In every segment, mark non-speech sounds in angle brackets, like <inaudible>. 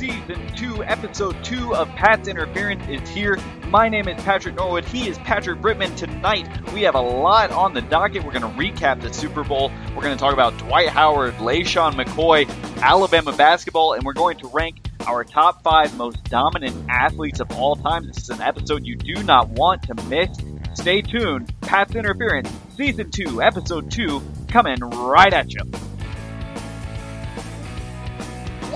Season 2, Episode 2 of Pat's Interference is here. My name is Patrick Norwood. He is Patrick Brittman. Tonight, we have a lot on the docket. We're going to recap the Super Bowl. We're going to talk about Dwight Howard, LeSean McCoy, Alabama basketball, and we're going to rank our top five most dominant athletes of all time. This is an episode you do not want to miss. Stay tuned. Pat's Interference, Season 2, Episode 2, coming right at you.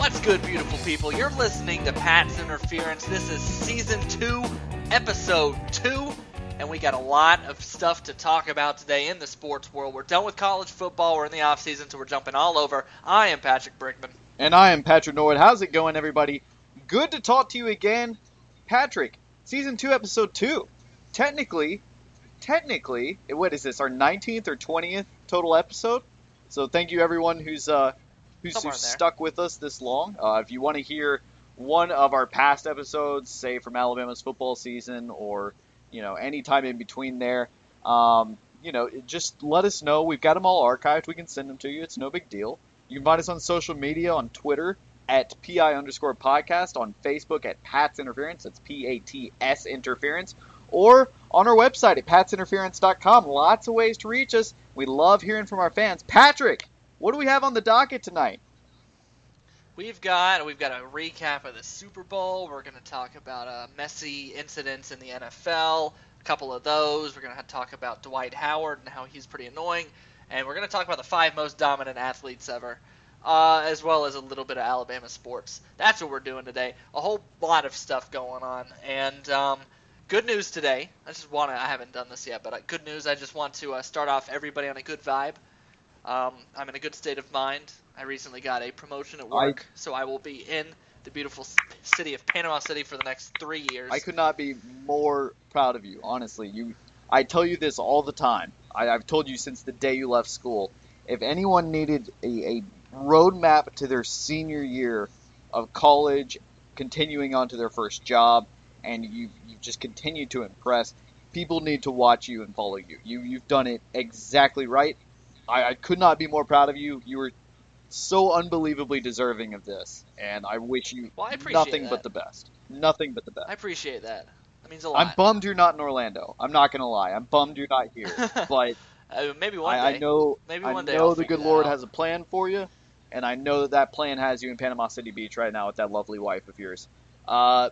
What's good, beautiful people? You're listening to Pat's Interference. This is Season 2, Episode 2, and we got a lot of stuff to talk about today in the sports world. We're done with college football, we're in the off season, so we're jumping all over. I am Patrick Brickman. And I am Patrick Norwood. How's it going, everybody? Good to talk to you again. Patrick, Season 2, Episode 2. Technically, technically, what is this, our 19th or 20th total episode? So thank you, everyone who's uh, who's, who's stuck with us this long. Uh, if you want to hear one of our past episodes, say from Alabama's football season or you know any time in between there, um, you know, just let us know. We've got them all archived. We can send them to you. It's no big deal. You can find us on social media on Twitter at pi underscore podcast, on Facebook at Pat's Interference. That's P A T S Interference, or on our website at patsinterference.com. Lots of ways to reach us. We love hearing from our fans. Patrick, what do we have on the docket tonight? We've got we've got a recap of the Super Bowl. We're going to talk about uh, messy incidents in the NFL, a couple of those. We're going to talk about Dwight Howard and how he's pretty annoying, and we're going to talk about the five most dominant athletes ever, uh, as well as a little bit of Alabama sports. That's what we're doing today. A whole lot of stuff going on, and um, good news today. I just want to. I haven't done this yet, but uh, good news. I just want to uh, start off everybody on a good vibe. Um, I'm in a good state of mind. I recently got a promotion at I- work, so I will be in the beautiful city of Panama City for the next three years. I could not be more proud of you, honestly. You, I tell you this all the time. I, I've told you since the day you left school. If anyone needed a, a roadmap to their senior year of college, continuing on to their first job, and you you just continued to impress, people need to watch you and follow you. You you've done it exactly right. I, I could not be more proud of you. You were so unbelievably deserving of this, and I wish you Well, I nothing that. but the best. Nothing but the best. I appreciate that. That means a lot. I'm bummed you're not in Orlando. I'm not gonna lie. I'm bummed you're not here. But <laughs> Uh, maybe one I, day. I know Maybe I one day know I'll the good Lord out. has a plan for you, and I know that that plan has you in Panama City Beach right now with that lovely wife of yours. Uh,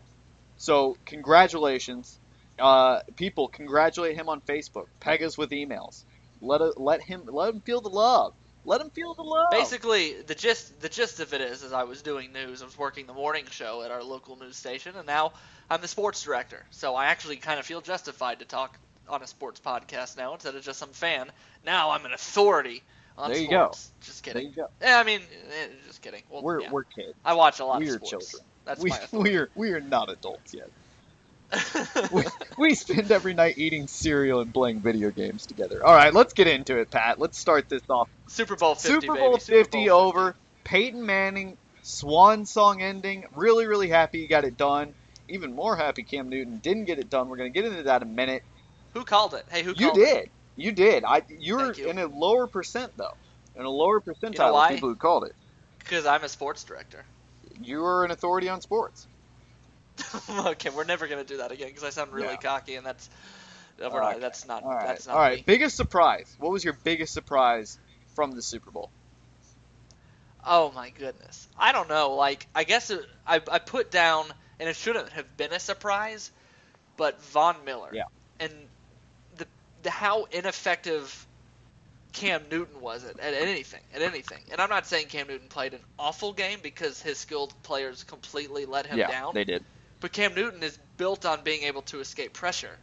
so congratulations, uh, people. Congratulate him on Facebook. Peg us with emails. Let let him let him feel the love. Let him feel the love. Basically, the gist the gist of it is, is I was doing news. I was working the morning show at our local news station, and now I'm the sports director. So I actually kind of feel justified to talk on a sports podcast now instead of just some fan. Now I'm an authority on There you go. sports. Just there kidding. you go. Yeah, I mean, eh, just kidding. Well, We're yeah. we're kids. I watch a lot we of sports. children. That's we my <laughs> authority. we are we are not adults yet. <laughs> we, we spend every night eating cereal and playing video games together. All right, let's get into it, Pat. Let's start this off. Super Bowl 50, Super. Bowl Super 50 Bowl over. Peyton Manning, swan song ending. Really, really happy you got it done. Even more happy Cam Newton didn't get it done. We're going to get into that in a minute. Who called it? Hey, who You called it? You did. You did. I you're you. in a lower percent though. In a lower percentile know of people who called it. Because I'm a sports director. You are an authority on sports. <laughs> okay, we're never gonna do that again because I sound really Yeah. cocky, and that's uh, we're not, that's not All right. that's not All right. me. Biggest surprise. What was your biggest surprise from the Super Bowl? Oh my goodness, I don't know. Like I guess it, I I put down, and it shouldn't have been a surprise, but Von Miller. Yeah. And the the how ineffective Cam Newton was at, at anything at anything. And I'm not saying Cam Newton played an awful game because his skilled players completely let him yeah, down. they did. But Cam Newton is built on being able to escape pressure.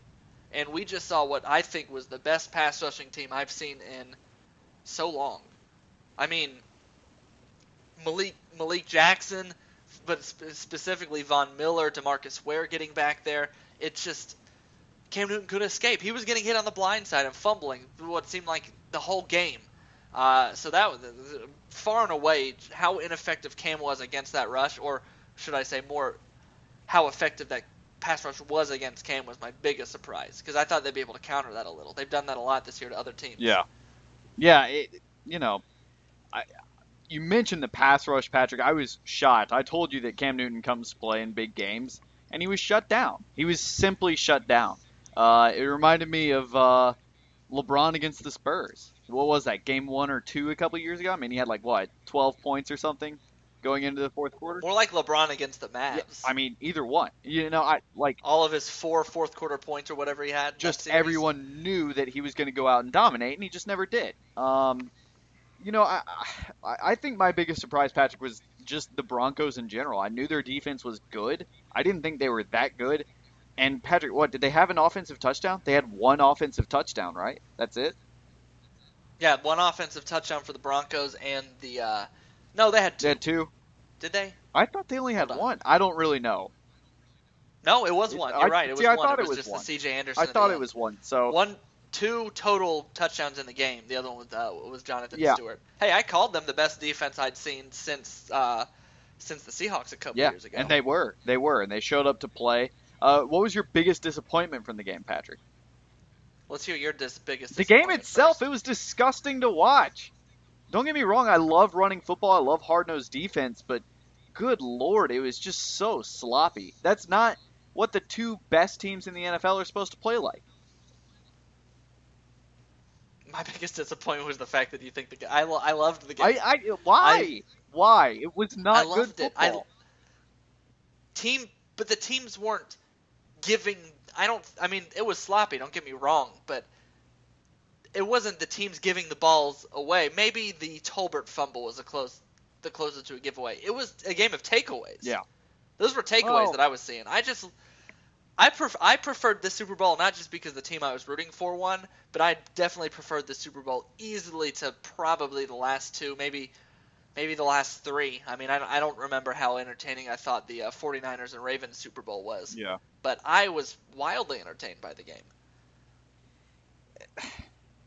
And we just saw what I think was the best pass rushing team I've seen in so long. I mean, Malik Malik Jackson, but sp- specifically Von Miller, Demarcus Ware getting back there. It's just Cam Newton could escape. He was getting hit on the blind side and fumbling what seemed like the whole game. Uh, so that was far and away how ineffective Cam was against that rush, or should I say more, how effective that pass rush was against Cam was my biggest surprise because I thought they'd be able to counter that a little. They've done that a lot this year to other teams. Yeah. Yeah, it, you know, I you mentioned the pass rush, Patrick. I was shocked. I told you that Cam Newton comes to play in big games, and he was shut down. He was simply shut down. Uh, it reminded me of uh, LeBron against the Spurs. What was that? Game one or two a couple years ago? I mean, he had like what, 12 points or something going into the fourth quarter. More like LeBron against the Mavs. Yeah, I mean, either one. You know, I like all of his four fourth quarter points or whatever he had. Just everyone knew that he was going to go out and dominate, and he just never did. Um, you know, I, I I think my biggest surprise, Patrick, was just the Broncos in general. I knew their defense was good. I didn't think they were that good. And Patrick, what did they have an offensive touchdown? They had one offensive touchdown, right? That's it. Yeah, one offensive touchdown for the Broncos and the. Uh, no, they had two. They had two. Did they? I thought they only had on. one. I don't really know. No, it was one. You're I, right. It see, was I one. Thought it was, just one. the C.J. Anderson. I thought it was one. So one, two total touchdowns in the game. The other one was, uh, was Jonathan yeah. Stewart. Hey, I called them the best defense I'd seen since uh, since the Seahawks a couple yeah, years ago. and they were. They were, and they showed up to play. Uh, what was your biggest disappointment from the game, Patrick? Let's hear your dis- biggest. The game itself, first. it was disgusting to watch. Don't get me wrong, I love running football. I love hard nosed defense, but good lord, it was just so sloppy. That's not what the two best teams in the NFL are supposed to play like. My <laughs> biggest disappointment was the fact that you think the game. I, lo- I loved the game. I, I why I, why it was not I good football. I, team, but the teams weren't giving. I don't. I mean, it was sloppy. Don't get me wrong, but it wasn't the teams giving the balls away. Maybe the Tolbert fumble was a close, the closest to a giveaway. It was a game of takeaways. Yeah, those were takeaways oh. that I was seeing. I just, I pref- I preferred the Super Bowl not just because the team I was rooting for won, but I definitely preferred the Super Bowl easily to probably the last two, maybe. Maybe the last three. I mean, I don't, I don't remember how entertaining I thought the uh, 49ers and Ravens Super Bowl was. Yeah. But I was wildly entertained by the game.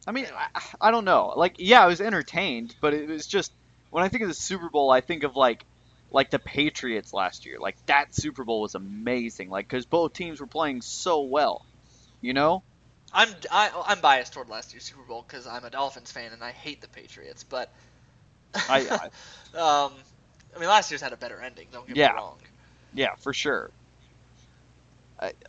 I mean, I, I don't know. Like, yeah, I was entertained, but it was just when I think of the Super Bowl, I think of like like the Patriots last year. Like that Super Bowl was amazing. Like because both teams were playing so well. You know. I'm I, am i am biased toward last year's Super Bowl because I'm a Dolphins fan and I hate the Patriots, but I, I <laughs> um, I mean last year's had a better ending. Don't get yeah. me wrong. Yeah, for sure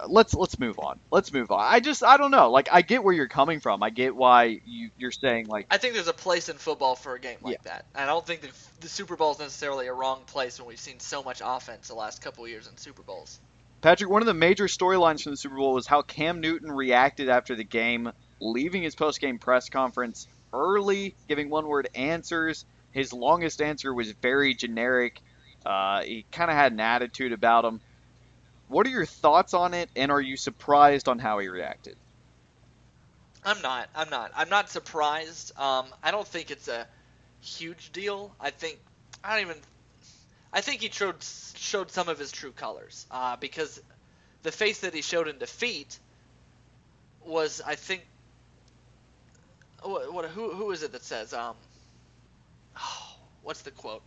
let's let's move on. Let's move on. I just I don't know. Like I get where you're coming from. I get why you you're saying like I think there's a place in football for a game like yeah. that. I don't think the, the Super Bowl is necessarily a wrong place when we've seen so much offense the last couple of years in Super Bowls. Patrick, one of the major storylines from the Super Bowl was how Cam Newton reacted after the game, leaving his post-game press conference early, giving one-word answers. His longest answer was very generic. Uh, he kind of had an attitude about him. What are your thoughts on it, and are you surprised on how he reacted? I'm not. I'm not. I'm not surprised. Um, I don't think it's a huge deal. I think I don't even. I think he showed showed some of his true colors uh, because the face that he showed in defeat was, I think, what, what who who is it that says um, oh, what's the quote?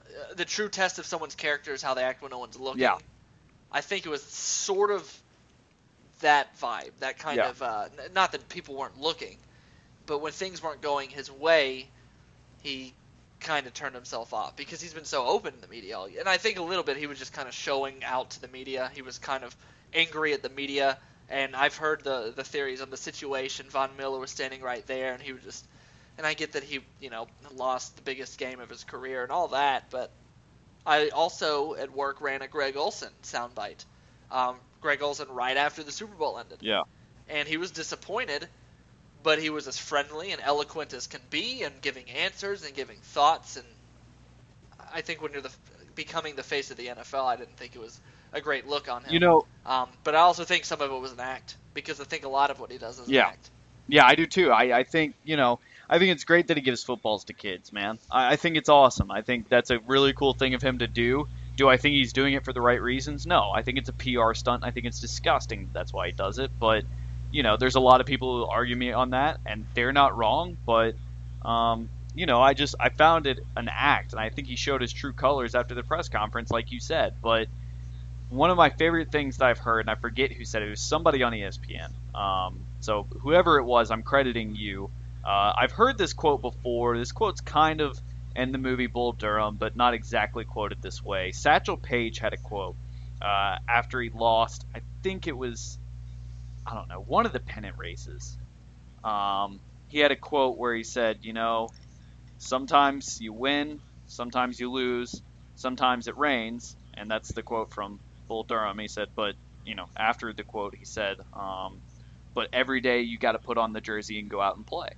Uh, the true test of someone's character is how they act when no one's looking. Yeah. I think it was sort of that vibe, that kind yeah. of uh, not that people weren't looking, but when things weren't going his way, he kind of turned himself off because he's been so open in the media. And I think a little bit he was just kind of showing out to the media. He was kind of angry at the media. And I've heard the the theories on the situation. Von Miller was standing right there, and he was just. And I get that he, you know, lost the biggest game of his career and all that, but I also at work ran a Greg Olsen soundbite. Um, Greg Olsen right after the Super Bowl ended. Yeah. And he was disappointed, but he was as friendly and eloquent as can be, and giving answers and giving thoughts. And I think when you're the becoming the face of the NFL, I didn't think it was a great look on him. You know. Um, but I also think some of it was an act because I think a lot of what he does is yeah. an act. Yeah, I do too. I, I think you know I think it's great that he gives footballs to kids, man. I, I think it's awesome. I think that's a really cool thing of him to do. Do I think he's doing it for the right reasons? No. I think it's a PR stunt. I think it's disgusting. That's why he does it. But you know, there's a lot of people who argue me on that, and they're not wrong. But um, you know, I just I found it an act, and I think he showed his true colors after the press conference, like you said. But one of my favorite things that I've heard, and I forget who said it, it was somebody on ESPN. Um, so whoever it was, I'm crediting you uh, I've heard this quote before. This quote's kind of in the movie Bull Durham, but not exactly quoted this way. Satchel Paige had a quote uh, after he lost. I think it was, I don't know, one of the pennant races. Um, he had a quote where he said, you know, sometimes you win, sometimes you lose, sometimes it rains, and that's the quote from Bull Durham. He said, but you know, after the quote, he said, um, but every day you got to put on the jersey and go out and play.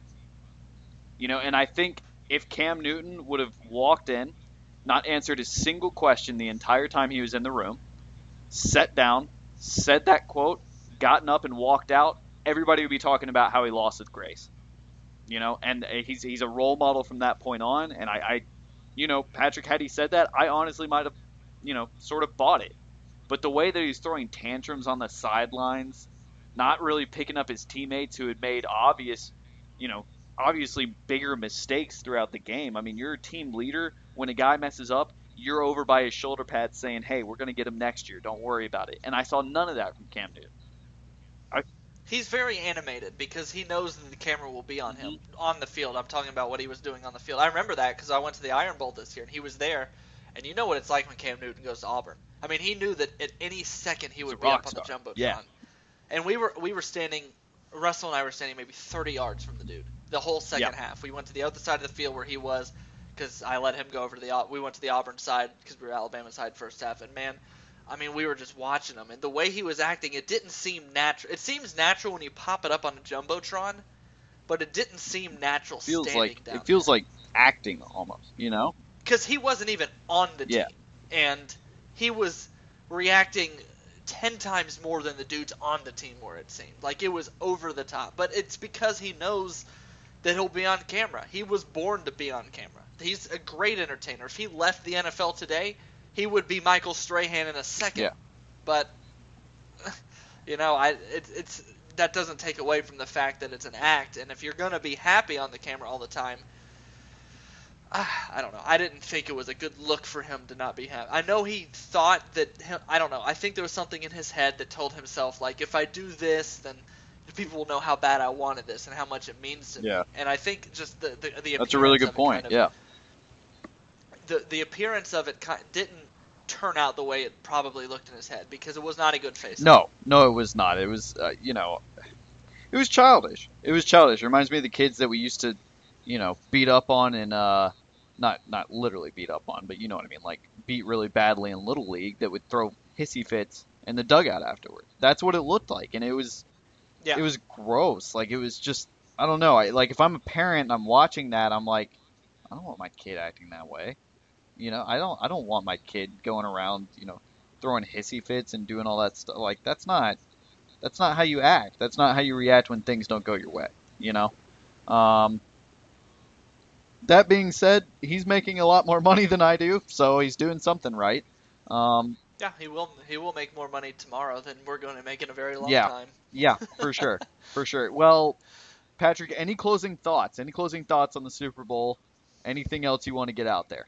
You know, and I think if Cam Newton would have walked in, not answered a single question the entire time he was in the room, sat down, said that quote, gotten up and walked out, everybody would be talking about how he lost with grace. You know, and he's he's a role model from that point on. And I, I you know, Patrick, had he said that, I honestly might have, you know, sort of bought it. But the way that he's throwing tantrums on the sidelines, not really picking up his teammates who had made obvious, you know, obviously bigger mistakes throughout the game. I mean, you're a team leader. When a guy messes up, you're over by his shoulder pad saying, "Hey, we're going to get him next year. Don't worry about it." And I saw none of that from Cam Newton. I, He's very animated because he knows that the camera will be on him mm-hmm. on the field. I'm talking about what he was doing on the field. I remember that because I went to the Iron Bowl this year and he was there. And you know what it's like when Cam Newton goes to Auburn. I mean, he knew that at any second he would be up star. on the jumbotron. Yeah. And we were we were standing, Russell and I were standing maybe 30 yards from the dude the whole second yep. half. We went to the other side of the field where he was because I let him go over to the. We went to the Auburn side because we were Alabama side first half, and man, I mean, we were just watching him, and the way he was acting, it didn't seem natural. It seems natural when you pop it up on a jumbotron, but it didn't seem natural. Feels standing like down it feels there. like acting almost, you know? Because he wasn't even on the team, Yeah. and he was reacting ten times more than the dudes on the team were. It seemed like it was over the top, but it's because he knows that he'll be on camera. He was born to be on camera. He's a great entertainer. If he left the NFL today, he would be Michael Strahan in a second. Yeah. But <laughs> you know, I it, it's that doesn't take away from the fact that it's an act. And if you're going to be happy on the camera all the time, <sighs> I don't know. I didn't think it was a good look for him to not be happy. I know he thought that him, I don't know. I think there was something in his head that told himself like, if I do this, then people will know how bad I wanted this and how much it means to Yeah. me. And I think just the the, the That's a really good point. kind of- yeah. the the appearance of it kind didn't turn out the way it probably looked in his head because it was not a good face. No, no, it was not. It was, uh, you know, it was childish. It was childish. It reminds me of the kids that we used to, you know, beat up on and uh, not not literally beat up on, but you know what I mean, like beat really badly in little league that would throw hissy fits in the dugout afterward. That's what it looked like, and it was, Yeah. it was gross. Like it was just, I don't know. I like if I'm a parent and I'm watching that, I'm like, I don't want my kid acting that way. You know, I don't I don't want my kid going around, you know, throwing hissy fits and doing all that stuff. Like that's not that's not how you act. That's not how you react when things don't go your way. You know. Um, that being said, he's making a lot more money than I do, so he's doing something right. Um, Yeah, he will he will make more money tomorrow than we're going to make in a very long Yeah. time. yeah, for <laughs> sure, for sure. Well, Patrick, any closing thoughts? Any closing thoughts on the Super Bowl? Anything else you want to get out there?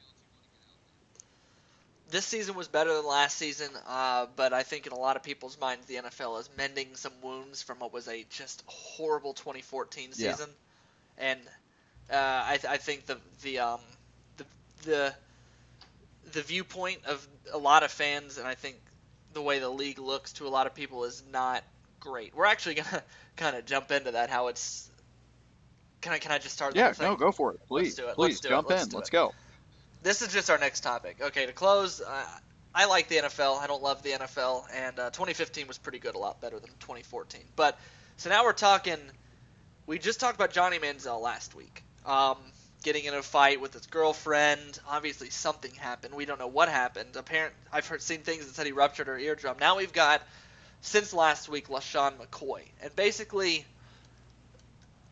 This season was better than last season, uh, but I think in a lot of people's minds, the NFL is mending some wounds from what was a just horrible 2014 season, Yeah. season, and uh, I, I think the the um, the the the viewpoint of a lot of fans, and I think the way the league looks to a lot of people is not great. We're actually <laughs> gonna kind of jump into that. How it's can I can I just start? Yeah, no, go for it. Please, do it. please Let's do it. jump Let's in. Let's it. go. this is just our next topic. Okay, to close, uh, I like the NFL. I don't love the NFL, and uh, 2015 was pretty good, a lot better than 2014. But so now we're talking. We just talked about Johnny Manziel last week, um, getting in a fight with his girlfriend. Obviously, something happened. We don't know what happened. Apparent, I've heard seen things that said he ruptured her eardrum. Now we've got since last week LeSean McCoy, and basically.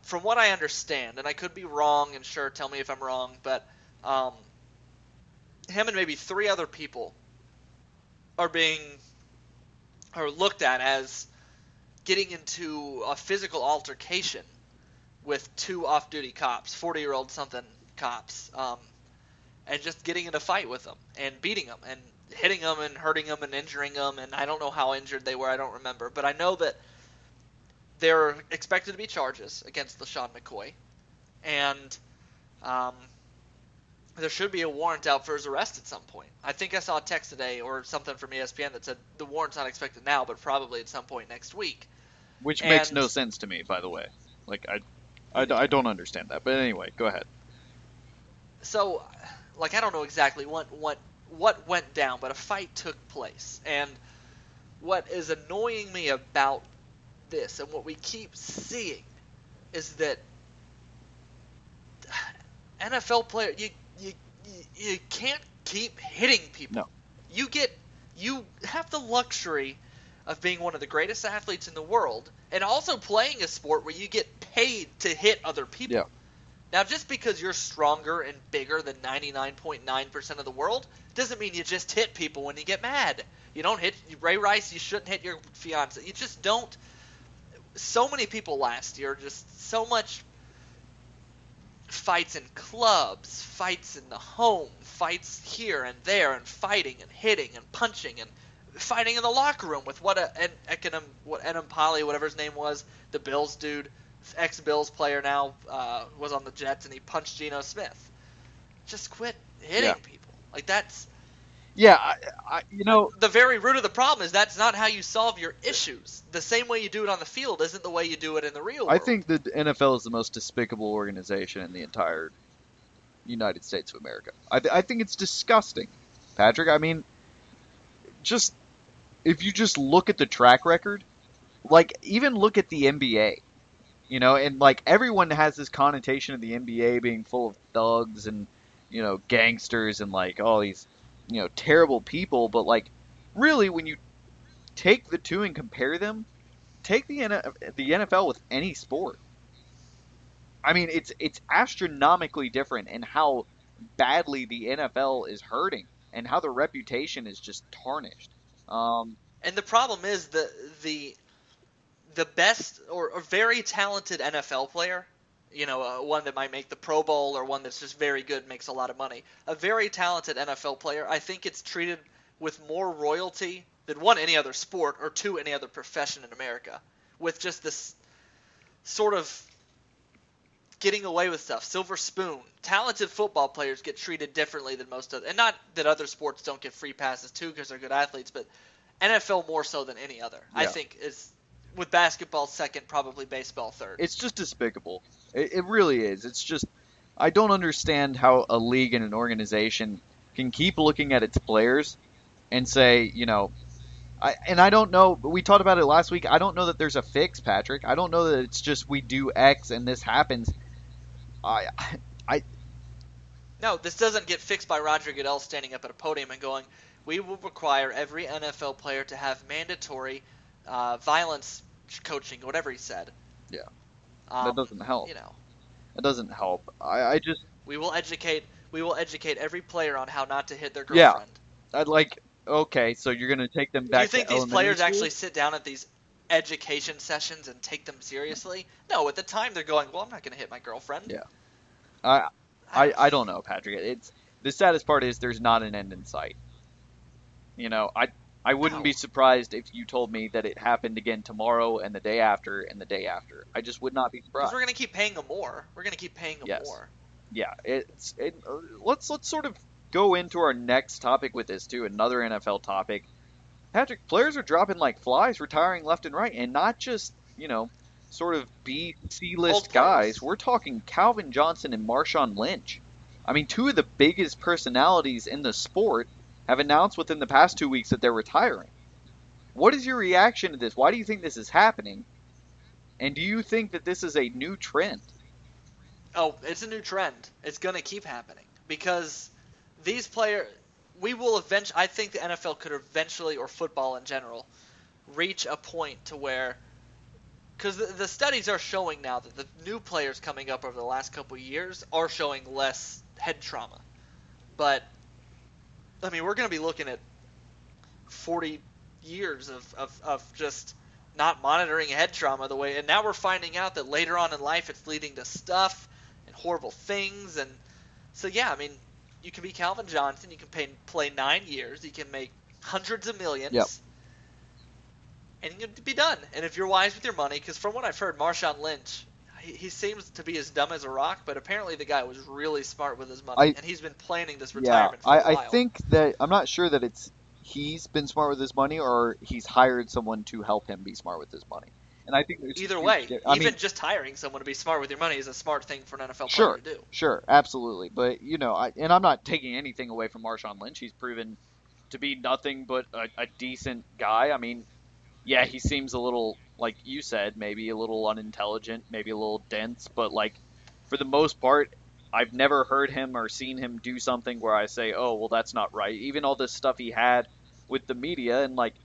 From what I understand, and I could be wrong, and sure, tell me if I'm wrong, but um, him and maybe three other people are being are looked at as getting into a physical altercation with two off-duty cops, 40-year-old something cops, um, and just getting in a fight with them and beating them and hitting them and hurting them and injuring them. And I don't know how injured they were. I don't remember, but I know that there are expected to be charges against LeSean McCoy, and um, there should be a warrant out for his arrest at some point. I think I saw a text today or something from ESPN that said the warrant's not expected now, but probably at some point next week. Which makes no sense to me, by the way. Like I, I, I don't understand that. But anyway, go ahead. so like I don't know exactly what what what went down, but a fight took place. And what is annoying me about this and what we keep seeing is that NFL player you you you, can't keep hitting people. No. You get you have the luxury of being one of the greatest athletes in the world and also playing a sport where you get paid to hit other people. Yeah. Now, just because you're stronger and bigger than 99.9% of the world doesn't mean you just hit people when you get mad. You don't hit Ray Rice. You shouldn't hit your fiance. You just don't. So many people last year, just so much fights in clubs, fights in the home, fights here and there, and fighting and hitting and punching and fighting in the locker room with what a an Econom, what Enemkpali, whatever his name was, the Bills dude, ex Bills player now, uh, was on the Jets and he punched Geno Smith. Just quit hitting Yeah. people. Like that's Yeah, I, I, you know, the very root of the problem is that's not how you solve your issues. The same way you do it on the field isn't the way you do it in the real world. I think the NFL is the most despicable organization in the entire United States of America. I, th- I think it's disgusting, Patrick. I mean, just if you just look at the track record, like even look at the NBA, you know, and like everyone has this connotation of the NBA being full of thugs and you know gangsters and like all these you know terrible people, but like really when you take the two and compare them, take the the NFL with any sport. I mean, it's it's astronomically different in how badly the NFL is hurting and how the reputation is just tarnished. Um, And the problem is the the the best or, or very talented NFL player, you know, uh, one that might make the Pro Bowl or one that's just very good, makes a lot of money. A very talented NFL player, I think it's treated with more royalty than one any other sport or two any other profession in America, with just this sort of getting away with stuff. Silver spoon. Talented football players get treated differently than most other, and not that other sports don't get free passes too because they're good athletes, but NFL more so than any other. I think is with basketball second, probably baseball third. it's just despicable. It, it really is. It's just I don't understand how a league and an organization can keep looking at its players and say, you know, I and I don't know. We talked about it last week. I don't know that there's a fix, Patrick. I don't know that it's just we do X and this happens. I I. No, this doesn't get fixed by Roger Goodell standing up at a podium and going, "We will require every NFL player to have mandatory uh, violence coaching," whatever he said. Yeah. Um, that doesn't help. You know, That doesn't help. I, I just we will educate. We will educate every player on how not to hit their girlfriend. Yeah. I'd like okay, so you're gonna take them back. Do you think to these players school? actually sit down at these education sessions and take them seriously? No, at the time they're going, "Well, I'm not going to hit my girlfriend." Yeah. I I, I don't know, Patrick. It's the saddest part is there's not an end in sight. You know, I I wouldn't No. be surprised if you told me that it happened again tomorrow and the day after and the day after. I just would not be Because surprised. we're going to keep paying them more. We're going to keep paying them Yes. more. Yeah, it's it, let's let's sort of go into our next topic with this too, another NFL topic. Patrick, players are dropping like flies, retiring left and right, and not just you know, sort of B C list guys. We're talking Calvin Johnson and Marshawn Lynch. I mean, two of the biggest personalities in the sport have announced within the past two weeks that they're retiring. What is your reaction to this? Why do you think this is happening? And do you think that this is a new trend? Oh, it's a new trend. It's going to keep happening because these players, we will eventually. I think the NFL could eventually, or football in general, reach a point to where, because the, the studies are showing now that the new players coming up over the last couple years are showing less head trauma, but I mean we're going to be looking at 40 years of, of, of just not monitoring head trauma the way and now we're finding out that later on in life it's leading to stuff and horrible things and so yeah i mean you can be calvin johnson you can pay, play nine years you can make hundreds of millions Yep. and you can be done and if you're wise with your money because from what i've heard marshawn lynch he, he seems to be as dumb as a rock, but apparently the guy was really smart with his money, I- and he's been planning this Yeah, retirement for a I, while. I think that I'm not sure that it's he's been smart with his money or he's hired someone to help him be smart with his money. And I think there's Either way, even mean, just hiring someone to be smart with your money is a smart thing for an NFL Sure. player to do. Sure, absolutely. But you know, I, and I'm not taking anything away from Marshawn Lynch. He's proven to be nothing but a, a decent guy. I mean, yeah, he seems a little like you said, maybe a little unintelligent, maybe a little dense, but like for the most part, I've never heard him or seen him do something where I say, "Oh, well, that's not right." Even all this stuff he had with the media and like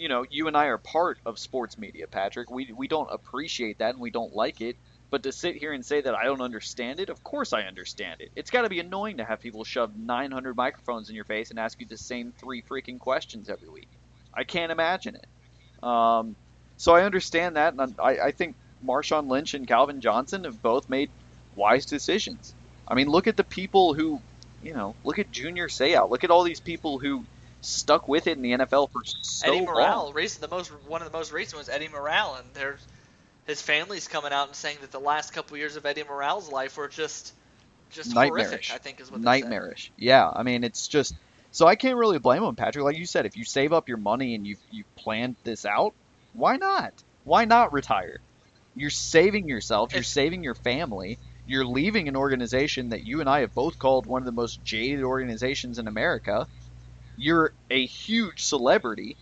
you know, you and I are part of sports media, Patrick. We we don't appreciate that and we don't like it. But to sit here and say that I don't understand it, of course I understand it. It's got to be annoying to have people shove 900 microphones in your face and ask you the same three freaking questions every week. I can't imagine it. Um, so I understand that, and I, I think Marshawn Lynch and Calvin Johnson have both made wise decisions. I mean, look at the people who, you know, look at Junior Seau. Look at all these people who stuck with it in the NFL for so Eddie Morrall, long. recent, the most one of the most recent was Eddie Morrall, and there's his family's coming out and saying that the last couple years of Eddie Morrall's life were just just Nightmarish. horrific. I think is what they said. nightmarish. Yeah, I mean it's just so I can't really blame him, Patrick. Like you said, if you save up your money and you you planned this out, why not? Why not retire? You're saving yourself. You're If- saving your family. You're leaving an organization that you and I have both called one of the most jaded organizations in America. You're a huge celebrity.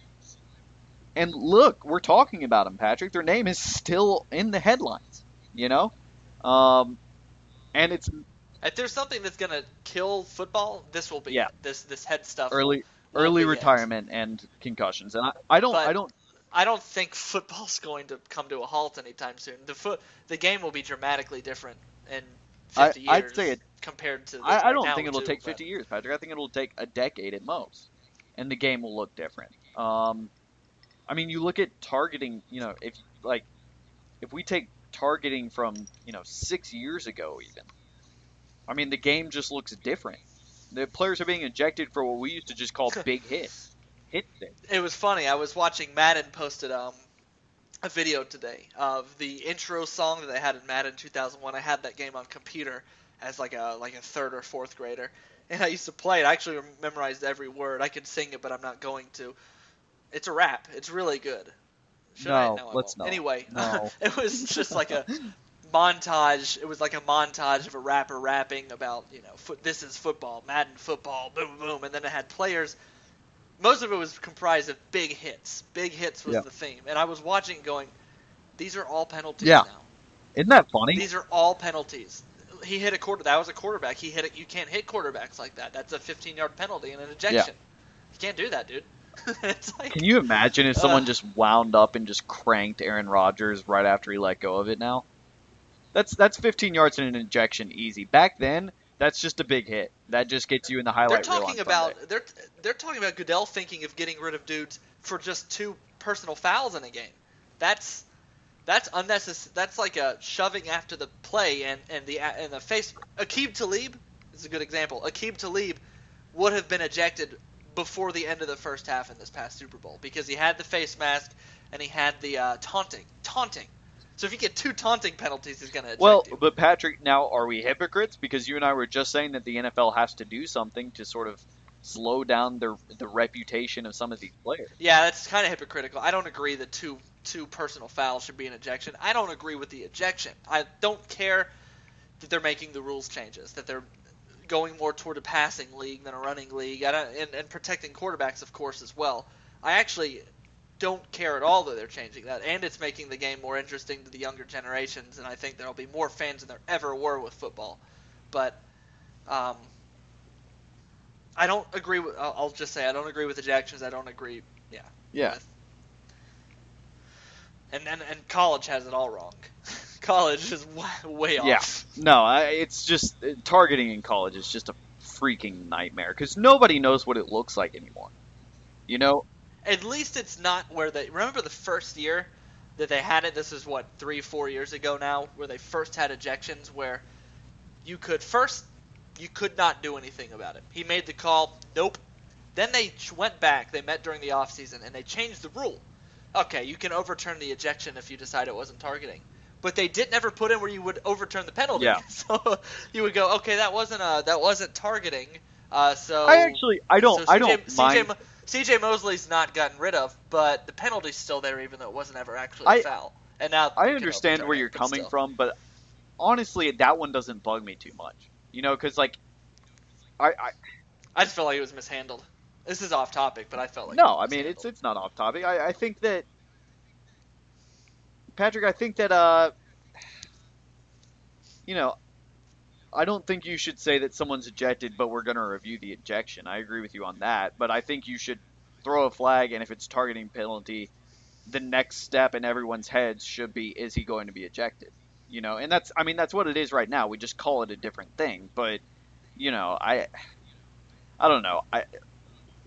And look, we're talking about them, Patrick. Their name is still in the headlines, you know? Um, and it's If there's something that's gonna kill football, this will be Yeah. this this head stuff. early early be it. retirement and concussions. And I, I don't But- I don't I don't think football's <laughs> going to come to a halt anytime soon. The foot the game will be dramatically different in 50 I'd years say it- compared to I, I don't think it'll take but- 50 years, Patrick. I think it'll take a decade at most, and the game will look different. Um, I mean, you look at targeting. You know, if like if we take targeting from you know six years ago, even. I mean, the game just looks different. The players are being ejected for what we used to just call <laughs> big hits. Hit things. it was funny. I was watching Madden posted um a video today of the intro song that they had in Madden 2001. I had that game on computer as like a like a third or fourth grader, and I used to play it. I actually memorized every word. I could sing it, but I'm not going to. It's a rap. It's really good. Should I? No, No, I let's not. Anyway, No. <laughs> it was just like a montage. It was like a montage of a rapper rapping about you know foot, this is football, Madden football, boom boom, and then it had players. Most of it was comprised of big hits. Big hits was Yeah. the theme, and I was watching, going, these are all penalties Yeah. now. Isn't that funny? These are all penalties. He hit a quarter. That was a quarterback. He hit it. You can't hit quarterbacks like that. That's a 15-yard penalty and an ejection. Yeah. You can't do that, dude. <laughs> it's like Can you imagine if someone Ugh. just wound up and just cranked Aaron Rodgers right after he let go of it now? That's that's 15 yards and an ejection easy. Back then, that's just a big hit. That just gets you in the highlight. they're highlight reel on talking about Sunday. they're they're talking about Goodell thinking of getting rid of dudes for just two personal fouls in a game. That's that's unnecessary. That's like a shoving after the play and and the and the face. Aqib Talib is a good example. Aqib Talib would have been ejected before the end of the first half in this past Super Bowl because he had the face mask and he had the uh, taunting taunting. So if you get two taunting penalties, he's going to eject Well, you. but Patrick, now are we hypocrites? Because you and I were just saying that the NFL has to do something to sort of slow down the the reputation of some of these players. Yeah, that's kind of hypocritical. I don't agree that two two personal fouls should be an ejection. I don't agree with the ejection. I don't care that they're making the rules changes, that they're going more toward a passing league than a running league, I don't, and, and protecting quarterbacks, of course, as well. I actually don't care at all that they're changing that, and it's making the game more interesting to the younger generations, and I think there'll be more fans than there ever were with football. But um, I don't agree with. I'll I'll just say I don't agree with ejections. I don't agree. Yeah. Yeah. with- And and and college has it all wrong. <laughs> college is way, off. Yeah. No, I, it's just uh, targeting in college is just a freaking nightmare because nobody knows what it looks like anymore. You know, At least it's not where they remember the first year that they had it. This is what three, four years ago now, where they first had ejections, where you could first you could not do anything about it. He made the call. Nope. Then they went back. They met during the offseason and they changed the rule. Okay, you can overturn the ejection if you decide it wasn't targeting. but they didn't ever put in where you would overturn the penalty. Yeah. <laughs> So you would go, okay, that wasn't a that wasn't targeting. Uh, so I actually I don't so I don't mind. CJ, CJ Mosley's not gotten rid of, but the penalty's still there, even though it wasn't ever actually a I- foul. And now I understand where you're coming still. from, but honestly, that one doesn't bug me too much. You know, because like, I, I I just felt like it was mishandled. This is off topic, but I felt like no, it I mean it's it's not off topic. I, I think that Patrick, I think that uh, you know, I don't think you should say that someone's ejected, but we're going to review the ejection. I agree with you on that, but I think you should throw a flag, and if it's targeting penalty, the next step in everyone's heads should be: is he going to be ejected? You know, and that's I mean that's what it is right now. We just call it a different thing, but you know, I I don't know. I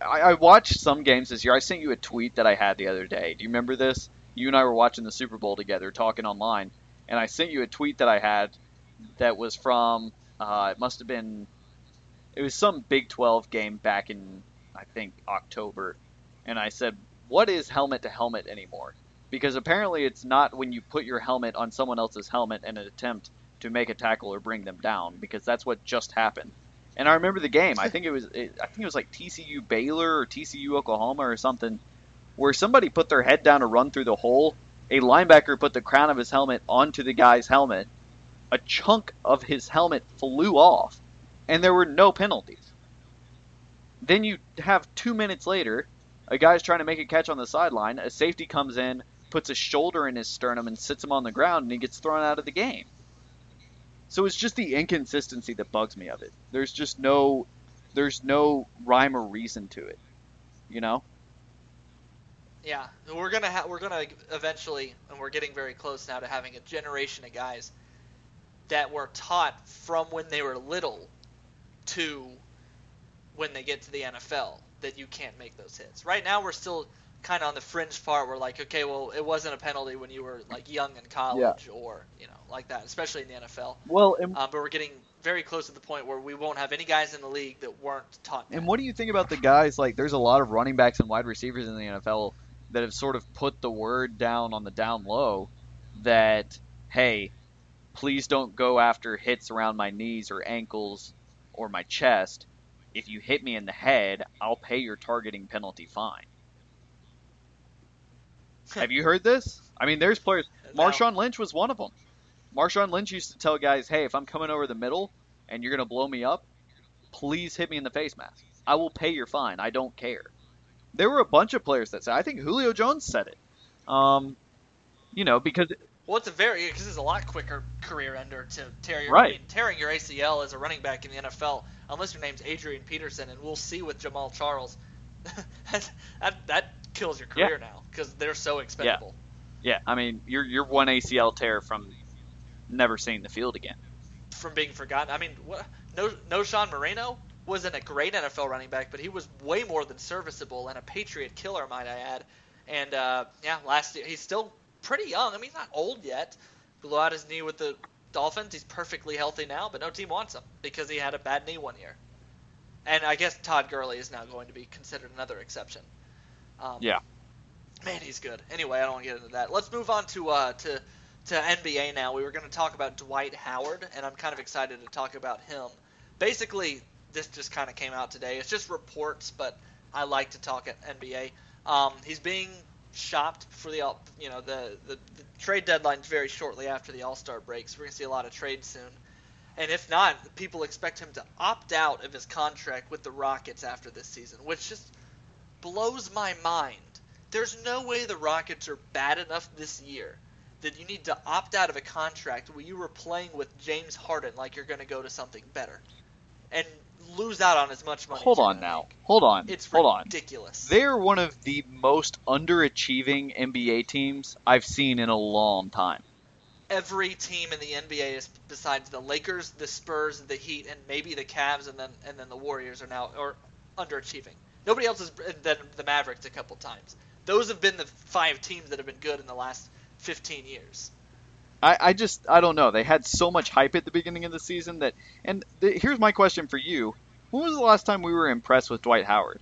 I, I watched some games this year. I sent you a tweet that I had the other day. Do you remember this? You and I were watching the Super Bowl together, talking online, and I sent you a tweet that I had that was from uh, it must have been it was some Big 12 game back in I think October, and I said, "What is helmet to helmet anymore?" Because apparently it's not when you put your helmet on someone else's helmet in an attempt to make a tackle or bring them down, because that's what just happened. And I remember the game. I think it was it, I think it was like TCU Baylor or TCU Oklahoma or something, where somebody put their head down to run through the hole. A linebacker put the crown of his helmet onto the guy's helmet. A chunk of his helmet flew off, and there were no penalties. Then you have two minutes later, a guy's trying to make a catch on the sideline. A safety comes in, puts a shoulder in his sternum, and sits him on the ground, and he gets thrown out of the game. So it's just the inconsistency that bugs me of it. There's just no, there's no rhyme or reason to it. You know? Yeah, we're gonna ha- we're gonna eventually, and we're getting very close now to having a generation of guys that were taught from when they were little to when they get to the NFL that you can't make those hits. Right now, we're still kind of on the fringe part. We're like, okay, well, it wasn't a penalty when you were like young in college or you know like that, especially in the NFL. Well, and, Um, but we're getting very close to the point where we won't have any guys in the league that weren't taught. That. and what do you think about the guys? Like, there's a lot of running backs and wide receivers in the NFL that have sort of put the word down on the down low that, hey, please don't go after hits around my knees or ankles or my chest. If you hit me in the head, I'll pay your targeting penalty fine. <laughs> Have you heard this? I mean, there's players. Marshawn Lynch was one of them. Marshawn Lynch used to tell guys, "Hey, if I'm coming over the middle and you're gonna blow me up, please hit me in the face mask. I will pay your fine. I don't care." There were a bunch of players that said. I think Julio Jones said it. Um, you know, because Well, it's a very because it's a lot quicker career ender to tear your Right. I mean, tearing your ACL as a running back in the NFL, unless your name's Adrian Peterson, and we'll see with Jamaal Charles. <laughs> that, that that kills your Yeah. career now because they're so expendable. yeah, I mean, you're you're one ACL tear from never seeing the field again. From being forgotten. I mean, what, no Knowshon Moreno wasn't a great NFL running back, but he was way more than serviceable and a Patriot killer, might I add. And uh, yeah, last year he's still pretty young. I mean, he's not old yet. Blew out his knee with the Dolphins. He's perfectly healthy now, but no team wants him because he had a bad knee one year. And I guess Todd Gurley is now going to be considered another exception. Um, Yeah. Man, he's good. Anyway, I don't want to get into that. Let's move on to uh, to to NBA now. We were going to talk about Dwight Howard, and I'm kind of excited to talk about him. Basically, this just kind of came out today. It's just reports, but I like to talk at NBA. Um, he's being shopped for the all- you know the, the the trade deadline's very shortly after the All Star break, so we're gonna see a lot of trades soon. And if not, people expect him to opt out of his contract with the Rockets after this season, which just blows my mind. There's no way the Rockets are bad enough this year that you need to opt out of a contract where you were playing with James Harden like you're going to go to something better and lose out on as much money. Hold as on now. Hold on. It's Hold on. ridiculous. They're one of the most underachieving NBA teams I've seen in a long time. Every team in the NBA is besides the Lakers, the Spurs, the Heat, and maybe the Cavs, and then and then the Warriors are now or underachieving. Nobody else is than the Mavericks a couple times. Those have been the five teams that have been good in the last 15 years. I, I just I don't know. They had so much hype at the beginning of the season that. And the, here's my question for you: When was the last time we were impressed with Dwight Howard?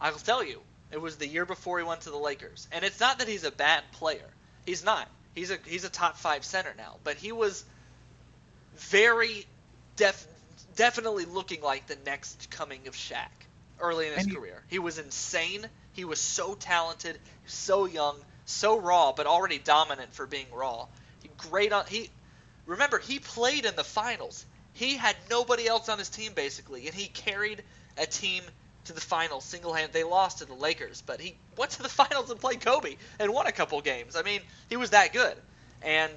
I'll tell you, it was the year before he went to the Lakers. And it's not that he's a bad player. He's not. He's a he's a top five center now, but he was very def, definitely looking like the next coming of Shaq early in his And career. He was insane. He was so talented, so young, so raw, but already dominant for being raw. Great on he. Remember, he played in the finals. He had nobody else on his team basically, and he carried a team to the finals single hand. They lost to the Lakers, but he went to the <laughs> finals and played Kobe and won a couple games. I mean, he was that good, and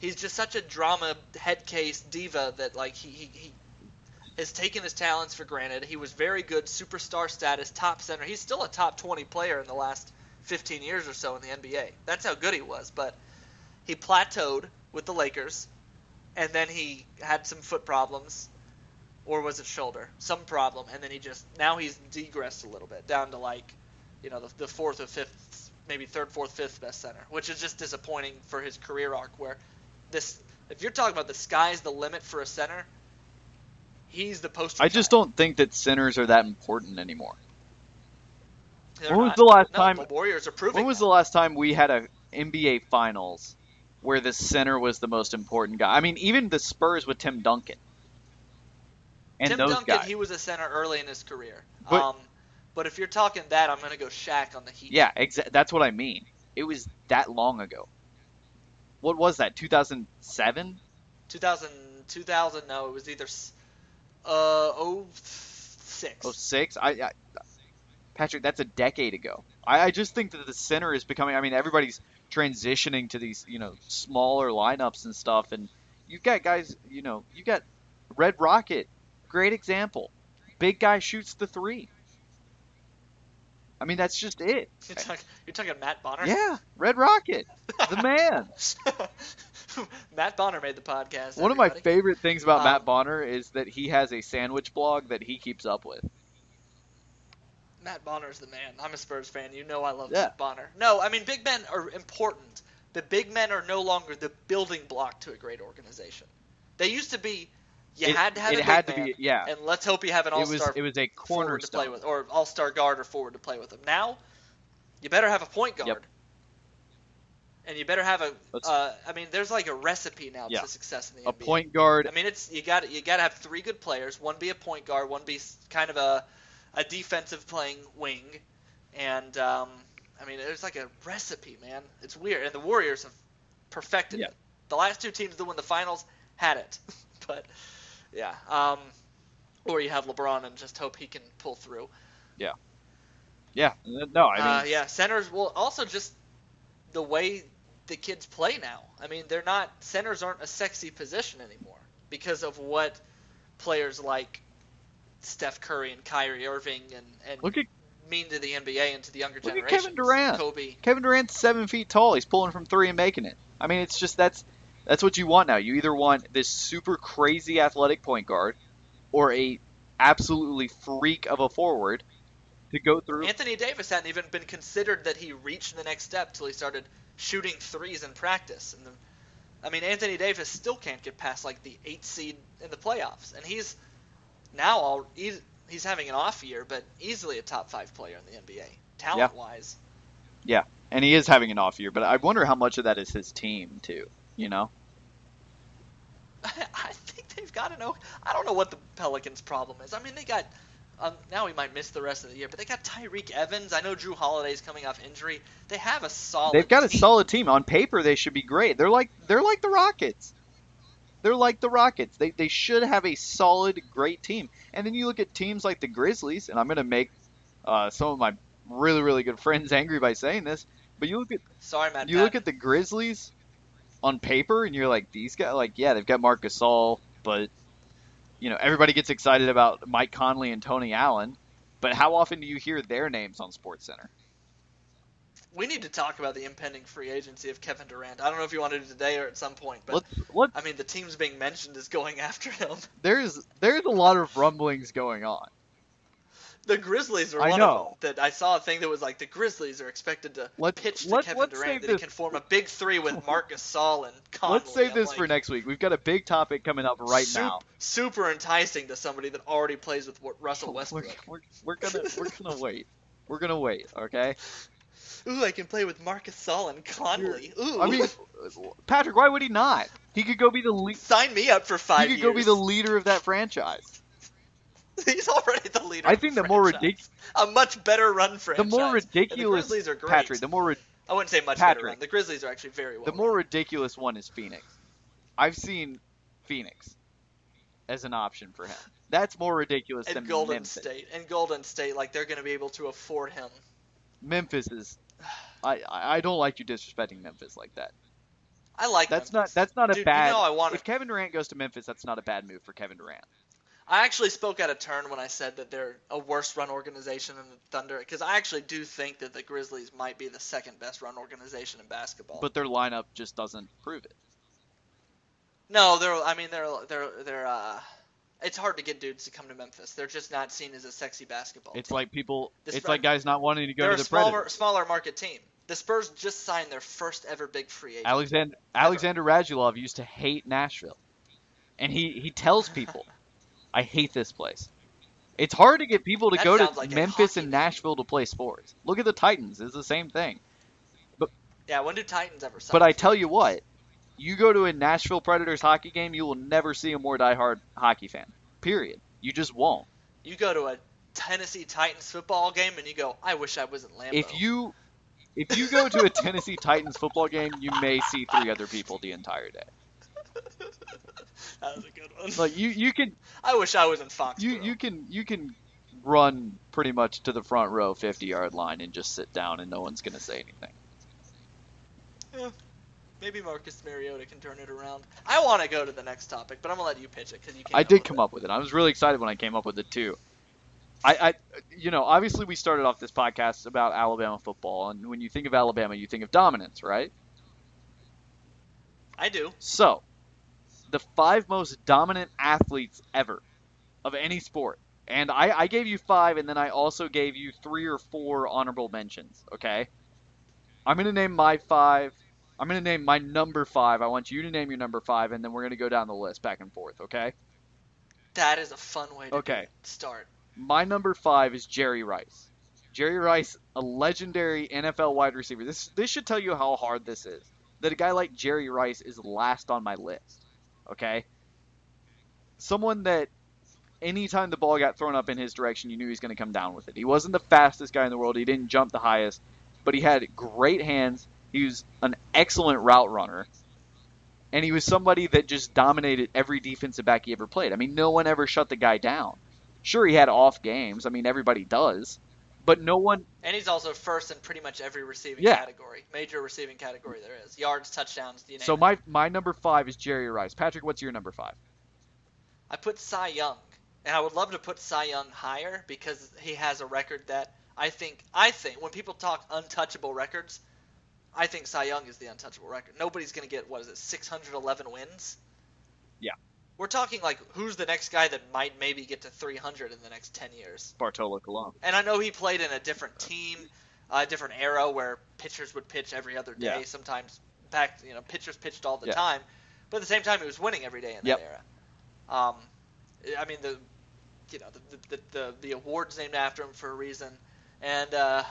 he's just such a drama head case diva that like he, he, he has taken his talents for granted. He was very good, superstar status, top center. He's still a top 20 player in the last 15 years or so in the NBA. That's how good he was, but he plateaued with the Lakers, and then he had some foot problems, or was it shoulder? Some problem, and then he just now he's degressed a little bit down to like, you know, the, the fourth or fifth, maybe third, fourth, fifth best center, which is just disappointing for his career arc. Where this, if you're talking about the sky's the limit for a center, he's the poster. I just child. don't think that centers are that important anymore. They're When was not. the last No, time- The Warriors are proving. When was that. the last time we had a NBA Finals where the center was the most important guy? I mean, even the Spurs with Tim Duncan and Tim those Duncan, guys. he was a center early in his career. But- um, but if you're talking that, I'm going to go Shaq on the Heat. Yeah, exa- that's what I mean. It was that long ago. What was that? 2007? 2000, 2000, no, it was either uh, 06. 06? I, I Patrick, that's a decade ago. I, I just think that the center is becoming. I mean, everybody's transitioning to these, you know, smaller lineups and stuff, and you've got guys. You know, you got Red Rocket, great example. Big guy shoots the three. I mean, that's just it. You're, talking, you're talking Matt Bonner? Yeah, Red Rocket, the man. <laughs> Matt Bonner made the podcast. One of my favorite things about Um, Matt Bonner is that he has a sandwich blog that he keeps up with. Matt Bonner's the man. I'm a Spurs fan. You know I love Yeah. Matt Bonner. No, I mean big men are important. The big men are no longer the building block to a great organization. They used to be. You It- had to have it a big had to man, be- yeah. and let's hope you have an all-star it was a forward to play cornerstone. with, or all-star guard or forward to play with them. Now, you better have a point guard, Yep. and you better have a. Uh, I mean, there's like a recipe now Yeah. to success in the A NBA. point guard I mean, it's you got you got to have three good players. One be a point guard, one be kind of a a defensive playing wing, and um, I mean, there's like a recipe, man. It's weird, and the Warriors have perfected Yeah. it. The last two teams to win the finals had it, <laughs> but yeah. Um, or you have LeBron and just hope he can pull through. Yeah. Yeah, no, I mean, uh, yeah, centers. Well, also just the way the kids play now. I mean, they're not centers aren't a sexy position anymore because of what players like Steph Curry and Kyrie Irving and and look at mean to the NBA and to the younger Look at generation. Kevin Durant. Kobe. Kevin Durant's seven feet tall. He's pulling from three and making it. I mean, it's just that's that's what you want now. You either want this super crazy athletic point guard, or a absolutely freak of a forward to go through. Anthony Davis hadn't even been considered that he reached the next step till he started shooting threes in practice. And the, I mean, Anthony Davis still can't get past like the eight seed in the playoffs, and he's now all he's, he's having an off year, but easily a top five player in the NBA, talent wise. Yeah, and he is having an off year, but I wonder how much of that is his team too. You know, <laughs> I think they've got to know. I don't know what the Pelicans' problem is. I mean, they got. Um, now he might miss the rest of the year, but they got Tyreke Evans. I know Jrue Holiday's coming off injury. They have a solid. they've got a solid team on paper. They should be great. They're like they're like the Rockets. They're like the Rockets. They they should have a solid, great team. And then you look at teams like the Grizzlies, and I'm gonna make uh, some of my really really good friends <laughs> angry by saying this, but you look at Sorry, Matt. you look at the Grizzlies on paper, and you're like, these guys, like, yeah, they've got Marc Gasol, but you know, everybody gets excited about Mike Conley and Tony Allen. But how often do you hear their names on Sports Center? We need to talk about the impending free agency of Kevin Durant. I don't know if you want to do it today or at some point, but Let's let I mean, the teams being mentioned is going <laughs> after him. there's there's a lot of rumblings going on. The Grizzlies are I one know. of them. That I saw a thing that was like the Grizzlies are expected to Let's- pitch to let's- Kevin let's Durant that he can form a big three with <laughs> Marc Gasol and Conley. Let's save this like, for next week. We've got a big topic coming up right now. Super enticing to somebody that already plays with Russell <laughs> We're, Westbrook. we're, we're gonna we're gonna wait. We're gonna wait. Okay. Ooh, I can play with Marc Gasol and Conley. Ooh. I mean, <laughs> Patrick, why would he not? He could go be the lead. sign me up for five. He could years. go be the leader of that franchise. <laughs> He's already the leader. I think the the more ridiculous, a much better run franchise. the more And ridiculous, the Grizzlies are great. Patrick, the more ri- I wouldn't say much better run. The Grizzlies are actually very well. the more ridiculous one is Phoenix. I've seen Phoenix as an option for him. That's more ridiculous <laughs> run. than Golden Memphis. State and Golden State, like they're going to be able to afford him. Memphis is. I I don't like you disrespecting Memphis like that. I like. That's Memphis. not that's not a Dude, bad. You know I want if Kevin Durant goes to Memphis, that's not a bad move for Kevin Durant. I actually spoke out of turn when I said that they're a worse run organization than the Thunder, because I actually do think that the Grizzlies might be the second best run organization in basketball. But their lineup just doesn't prove it. no, they're. I mean, they're they're they're. uh It's hard to get dudes to come to Memphis. They're just not seen as a sexy basketball. It's team. like people. This it's fr- like guys not wanting to go they're to a the smaller Predators. smaller market team. The Spurs just signed their first ever big free agent. Alexander Alexander Radulov used to hate Nashville, and he he tells people, "I hate this place." It's hard to get people to That go to like Memphis and. Nashville to play sports. Look at the Titans; it's the same thing. yeah, when do Titans ever sign? But I tell you what, you go to a Nashville Predators hockey game, you will never see a more diehard hockey fan. Period. You just won't. you go to a Tennessee Titans football game and you go, I wish I was in Lambeau. If you if you go to a Tennessee Titans football game, you may see three other people the entire day. that was a good one. Like you you can I wish I was in Foxborough. you you can you can run pretty much to the front row 50 yard line and just sit down and no one's going to say anything. Maybe Marcus Mariota can turn it around. I want to go to the next topic, but I'm gonna let you pitch it because you. I did come up with it. I was really excited when I came up with it too. I, I, you know, obviously we started off this podcast about Alabama football, and when you think of Alabama, you think of dominance, right? I do. So, the five most dominant athletes ever of any sport, and I, I gave you five, and then I also gave you three or four honorable mentions. Okay, I'm gonna name my five. I'm gonna name my number five. I want you to name your number five, and then we're gonna go down the list back and forth. Okay. That is a fun way to Okay. start. My number five is Jerry Rice. Jerry Rice, a legendary NFL wide receiver. This this should tell you how hard this is. That a guy like Jerry Rice is last on my list. Okay? Someone that anytime the ball got thrown up in his direction, you knew he was going to come down with it. He wasn't the fastest guy in the world. He didn't jump the highest, but he had great hands. He was an excellent route runner. And he was somebody that just dominated every defensive back he ever played. I mean, no one ever shut the guy down. Sure, he had off games. I mean, everybody does. But no one. And he's also first in pretty much every receiving Yeah. category, major receiving category there is. Yards, touchdowns, you So it. my my number five is Jerry Rice. Patrick, what's your number five? I put Cy Young, and I would love to put Cy Young higher because he has a record that I think I think when people talk untouchable records, I think Cy Young is the untouchable record. Nobody's gonna get what is it, 611 wins? Yeah. We're talking like who's the next guy that might maybe get to 300 in the next 10 years? Bartolo Colon. And I know he played in a different team, a different era where pitchers would pitch every other day. Yeah. Sometimes back, you know, pitchers pitched all the Yeah. time, but at the same time, he was winning every day in Yep. that era. Um, I mean the, you know, the the, the the awards named after him for a reason, and uh,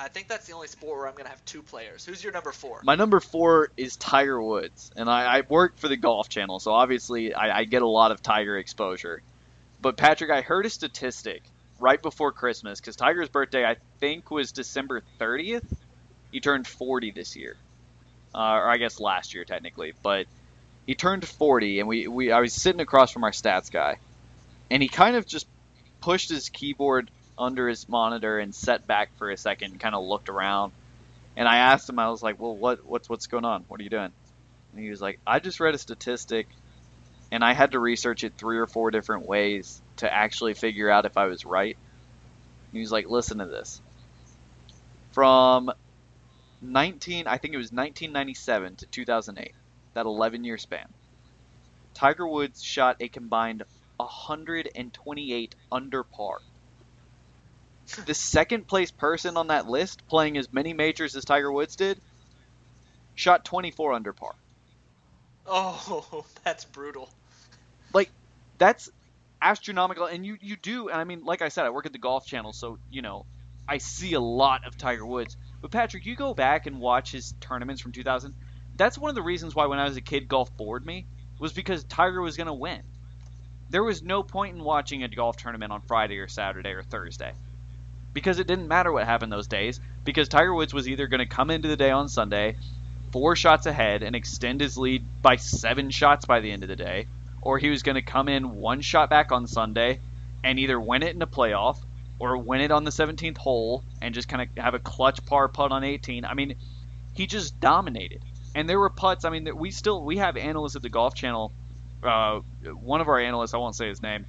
I think that's the only sport where I'm gonna have two players. Who's your number four? My number four is Tiger Woods, and I, I work for the Golf Channel, so obviously I, I get a lot of Tiger exposure. But Patrick, I heard a statistic right before Christmas because Tiger's birthday I think was December 30th. He turned 40 this year, uh, or I guess last year technically, but he turned 40, and we, we I was sitting across from our stats guy, and he kind of just pushed his keyboard under his monitor and sat back for a second, kind of looked around. And I asked him, I was like, "Well, what what's what's going on? What are you doing?" And he was like, "I just read a statistic, and I had to research it three or four different ways to actually figure out if I was right." And he was like, "Listen to this. From 19, I think it was 1997 to 2008, that 11-year span. Tiger Woods shot a combined 128 under par." The second place person on that list, playing as many majors as Tiger Woods did, shot 24 under par. Oh, <laughs> that's brutal. Like, that's astronomical. And you, you do, and I mean, like I said, I work at the Golf Channel, so, you know, I see a lot of Tiger Woods. But Patrick, you go back and watch his tournaments from 2000. That's one of the reasons why when I was a kid, golf bored me was because Tiger was going to win. There was no point in watching a golf tournament on Friday or Saturday or Thursday because it didn't matter what happened those days because Tiger Woods was either going to come into the day on Sunday four shots ahead and extend his lead by seven shots by the end of the day, or he was going to come in one shot back on Sunday and either win it in a playoff or win it on the 17th hole and just kind of have a clutch par putt on 18. I mean, he just dominated. And there were putts. I mean, we still we have analysts at the Golf Channel. Uh, one of our analysts, I won't say his name,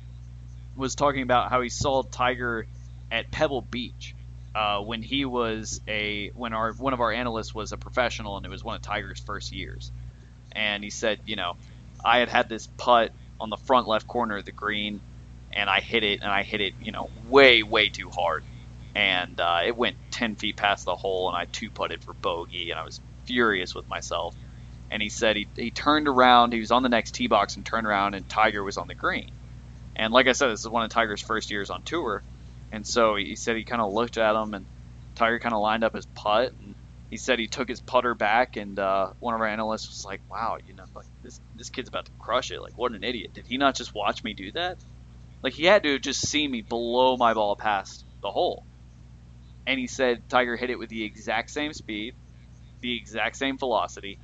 was talking about how he saw Tiger at Pebble Beach uh, when he was a when our one of our analysts was a professional and it was one of Tiger's first years, and he said, you know, I had had this putt on the front left corner of the green, and I hit it and I hit it, you know, way way too hard, and uh, it went ten feet past the hole, and I two putted for bogey, and I was furious with myself. And he said he, he turned around, he was on the next tee box and turned around, and Tiger was on the green. And like I said, this is one of Tiger's first years on tour and so he said he kind of looked at him, and Tiger kind of lined up his putt, and he said he took his putter back, and uh, one of our analysts was like, "Wow, you know, like this this kid's about to crush it. Like, what an idiot! Did he not just watch me do that? Like, he had to just see me blow my ball past the hole." And he said Tiger hit it with the exact same speed, the exact same velocity,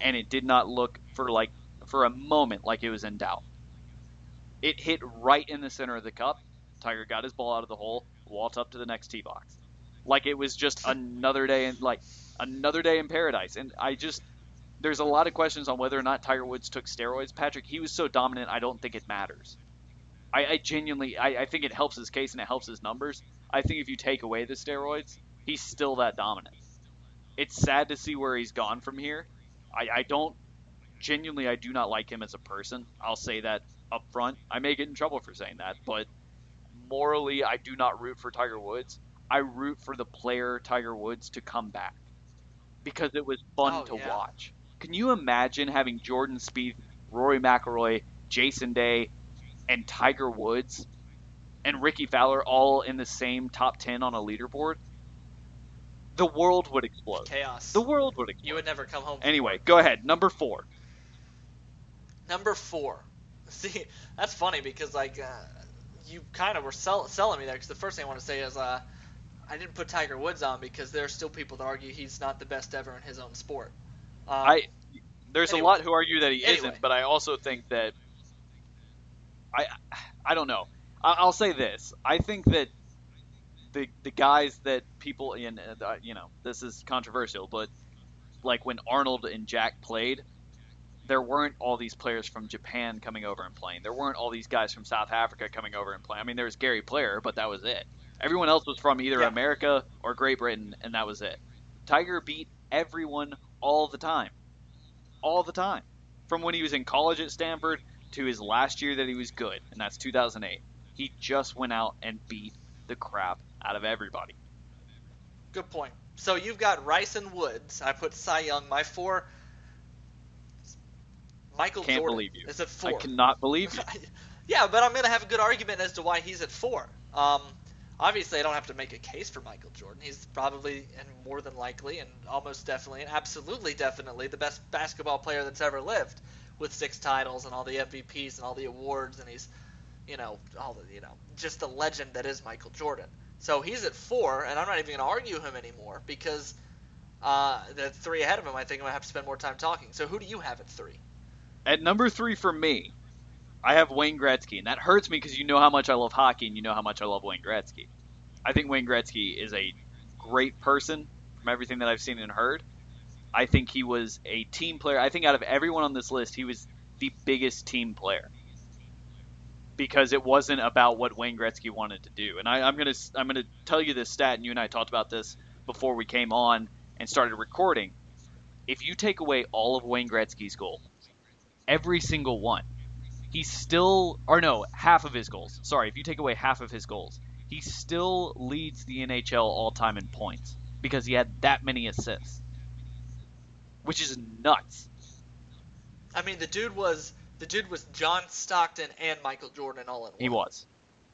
and it did not look for like for a moment like it was in doubt. It hit right in the center of the cup, Tiger got his ball out of the hole, walked up to the next tee box. Like it was just another day in like another day in paradise. And I just there's a lot of questions on whether or not Tiger Woods took steroids. Patrick, he was so dominant, I don't think it matters. I, I genuinely, I, I think it helps his case and it helps his numbers. I think if you take away the steroids, he's still that dominant. It's sad to see where he's gone from here. I, I don't genuinely, I do not like him as a person. I'll say that up front. I may get in trouble for saying that, but morally, I do not root for Tiger Woods. I root for the player Tiger Woods to come back because it was fun oh, to yeah. watch. Can you imagine having Jordan Spieth, Rory McIlroy, Jason Day, and Tiger Woods and Rickie Fowler all in the same top 10 on a leaderboard? The world would explode. Chaos. The world would explode. You would never come home. Anyway, go ahead. Number four. Number four. <laughs> See, that's funny because like uh, you kind of were sell- selling me there because the first thing I want to say is uh, I didn't put Tiger Woods on because there are still people that argue he's not the best ever in his own sport. Um, I there's anyway. a lot who argue that he Anyway. isn't, but I also think that I I don't know. I, I'll say this: I think that the the guys that people in uh, you know this is controversial, but like when Arnold and Jack played, there weren't all these players from Japan coming over and playing. There weren't all these guys from South Africa coming over and playing. I mean, there was Gary Player, but that was it. Everyone else was from either Yeah. America or Great Britain, and that was it. Tiger beat everyone all the time. All the time. From when he was in college at Stanford to his last year that he was good, and that's 2008. He just went out and beat the crap out of everybody. Good point. So you've got Rice and Woods. I put Cy Young. My four. Michael Can't Jordan believe you. is at I cannot believe you. <laughs> yeah, but I'm gonna have a good argument as to why he's at four. Um, obviously, I don't have to make a case for Michael Jordan. He's probably and more than likely and almost definitely and absolutely definitely the best basketball player that's ever lived, with six titles and all the MVPs and all the awards, and he's, you know, all the you know, just the legend that is Michael Jordan. So he's at four, and I'm not even gonna argue him anymore because. Uh, the three ahead of him, I think I'm gonna have to spend more time talking. So who do you have at three? At number three for me, I have Wayne Gretzky, and that hurts me because you know how much I love hockey and you know how much I love Wayne Gretzky. I think Wayne Gretzky is a great person from everything that I've seen and heard. I think he was a team player. I think out of everyone on this list, he was the biggest team player because it wasn't about what Wayne Gretzky wanted to do. And I, I'm gonna I'm gonna tell you this stat, and you and I talked about this before we came on and started recording. If you take away all of Wayne Gretzky's goals, every single one, he still or no half of his goals. Sorry, if you take away half of his goals, he still leads the NHL all time in points because he had that many assists, which is nuts. I mean, the dude was the dude was John Stockton and Michael Jordan all in one. He was,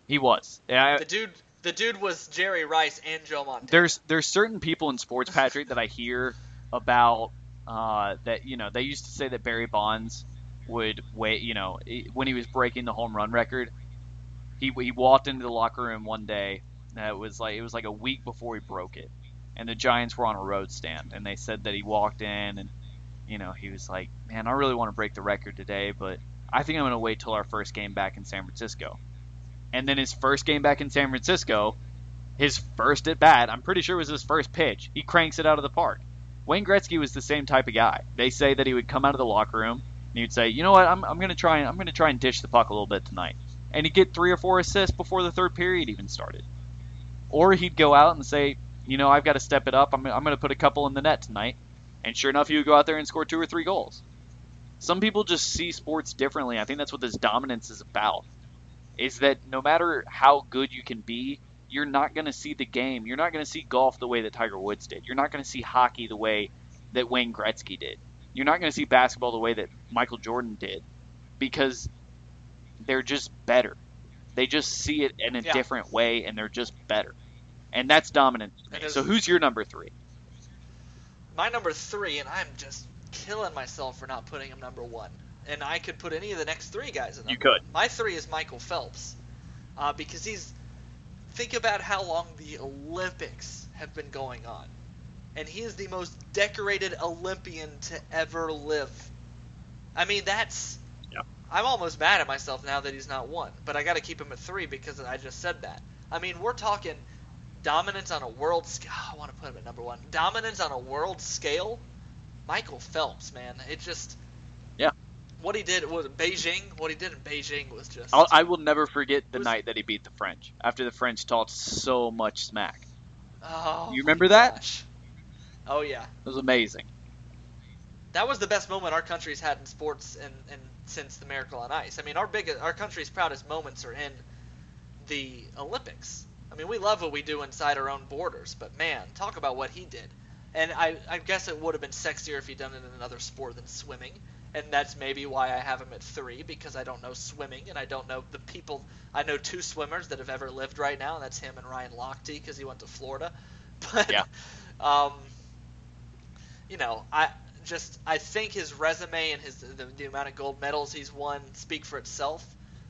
he was. Yeah, The dude The dude was Jerry Rice and Joe Montana. There's there's certain people in sports, <laughs> Patrick, that I hear about uh, that you know they used to say that Barry Bonds would wait. You know, when he was breaking the home run record, he he walked into the locker room one day. It was like it was like a week before he broke it, and the Giants were on a road stand, and they said that he walked in and you know he was like, man, I really want to break the record today, but I think I'm going to wait till our first game back in San Francisco. And then his first game back in San Francisco, his first at bat, I'm pretty sure was his first pitch. He cranks it out of the park. Wayne Gretzky was the same type of guy. They say that he would come out of the locker room and he'd say, "You know what? I'm, I'm going to try and I'm to try and dish the puck a little bit tonight." And he'd get three or four assists before the third period even started. Or he'd go out and say, "You know, I've got to step it up. I'm, I'm going to put a couple in the net tonight." And sure enough, he would go out there and score two or three goals. Some people just see sports differently. I think that's what this dominance is about. Is that no matter how good you can be, you're not going to see the game. You're not going to see golf the way that Tiger Woods did. You're not going to see hockey the way that Wayne Gretzky did. You're not going to see basketball the way that Michael Jordan did because they're just better. They just see it in a Yeah. different way and they're just better. And that's dominant. to me. It is- So who's your number 3? My number three, and I'm just killing myself for not putting him number one. And I could put any of the next three guys in. There. You could. one. My three is Michael Phelps, uh, because he's. Think about how long the Olympics have been going on, and he is the most decorated Olympian to ever live. I mean, that's. Yeah. I'm almost mad at myself now that he's not one, but I got to keep him at three because I just said that. I mean, we're talking dominance on a world scale. <sighs> I want to put him at number one. Dominance on a world scale. Michael Phelps, man, it just. Yeah. What he did was Beijing. What he did in Beijing was just. I'll, I will never forget the Was- night that he beat the French after the French talked so much smack. oh, You remember that? gosh. Oh yeah, It was amazing. That was the best moment our country's had in sports and, and since the Miracle on Ice. I mean, our big, our country's proudest moments are in the Olympics. I mean, we love what we do inside our own borders, but man, talk about what he did. And I, I guess it would have been sexier if he'd done it in another sport than swimming. And that's maybe why I have him at three because I don't know swimming and I don't know the people. I know two swimmers that have ever lived right now, and that's him and Ryan Lochte because he went to Florida. <laughs> But Yeah. um, you know, I just I think his resume and his the, the amount of gold medals he's won speak for itself.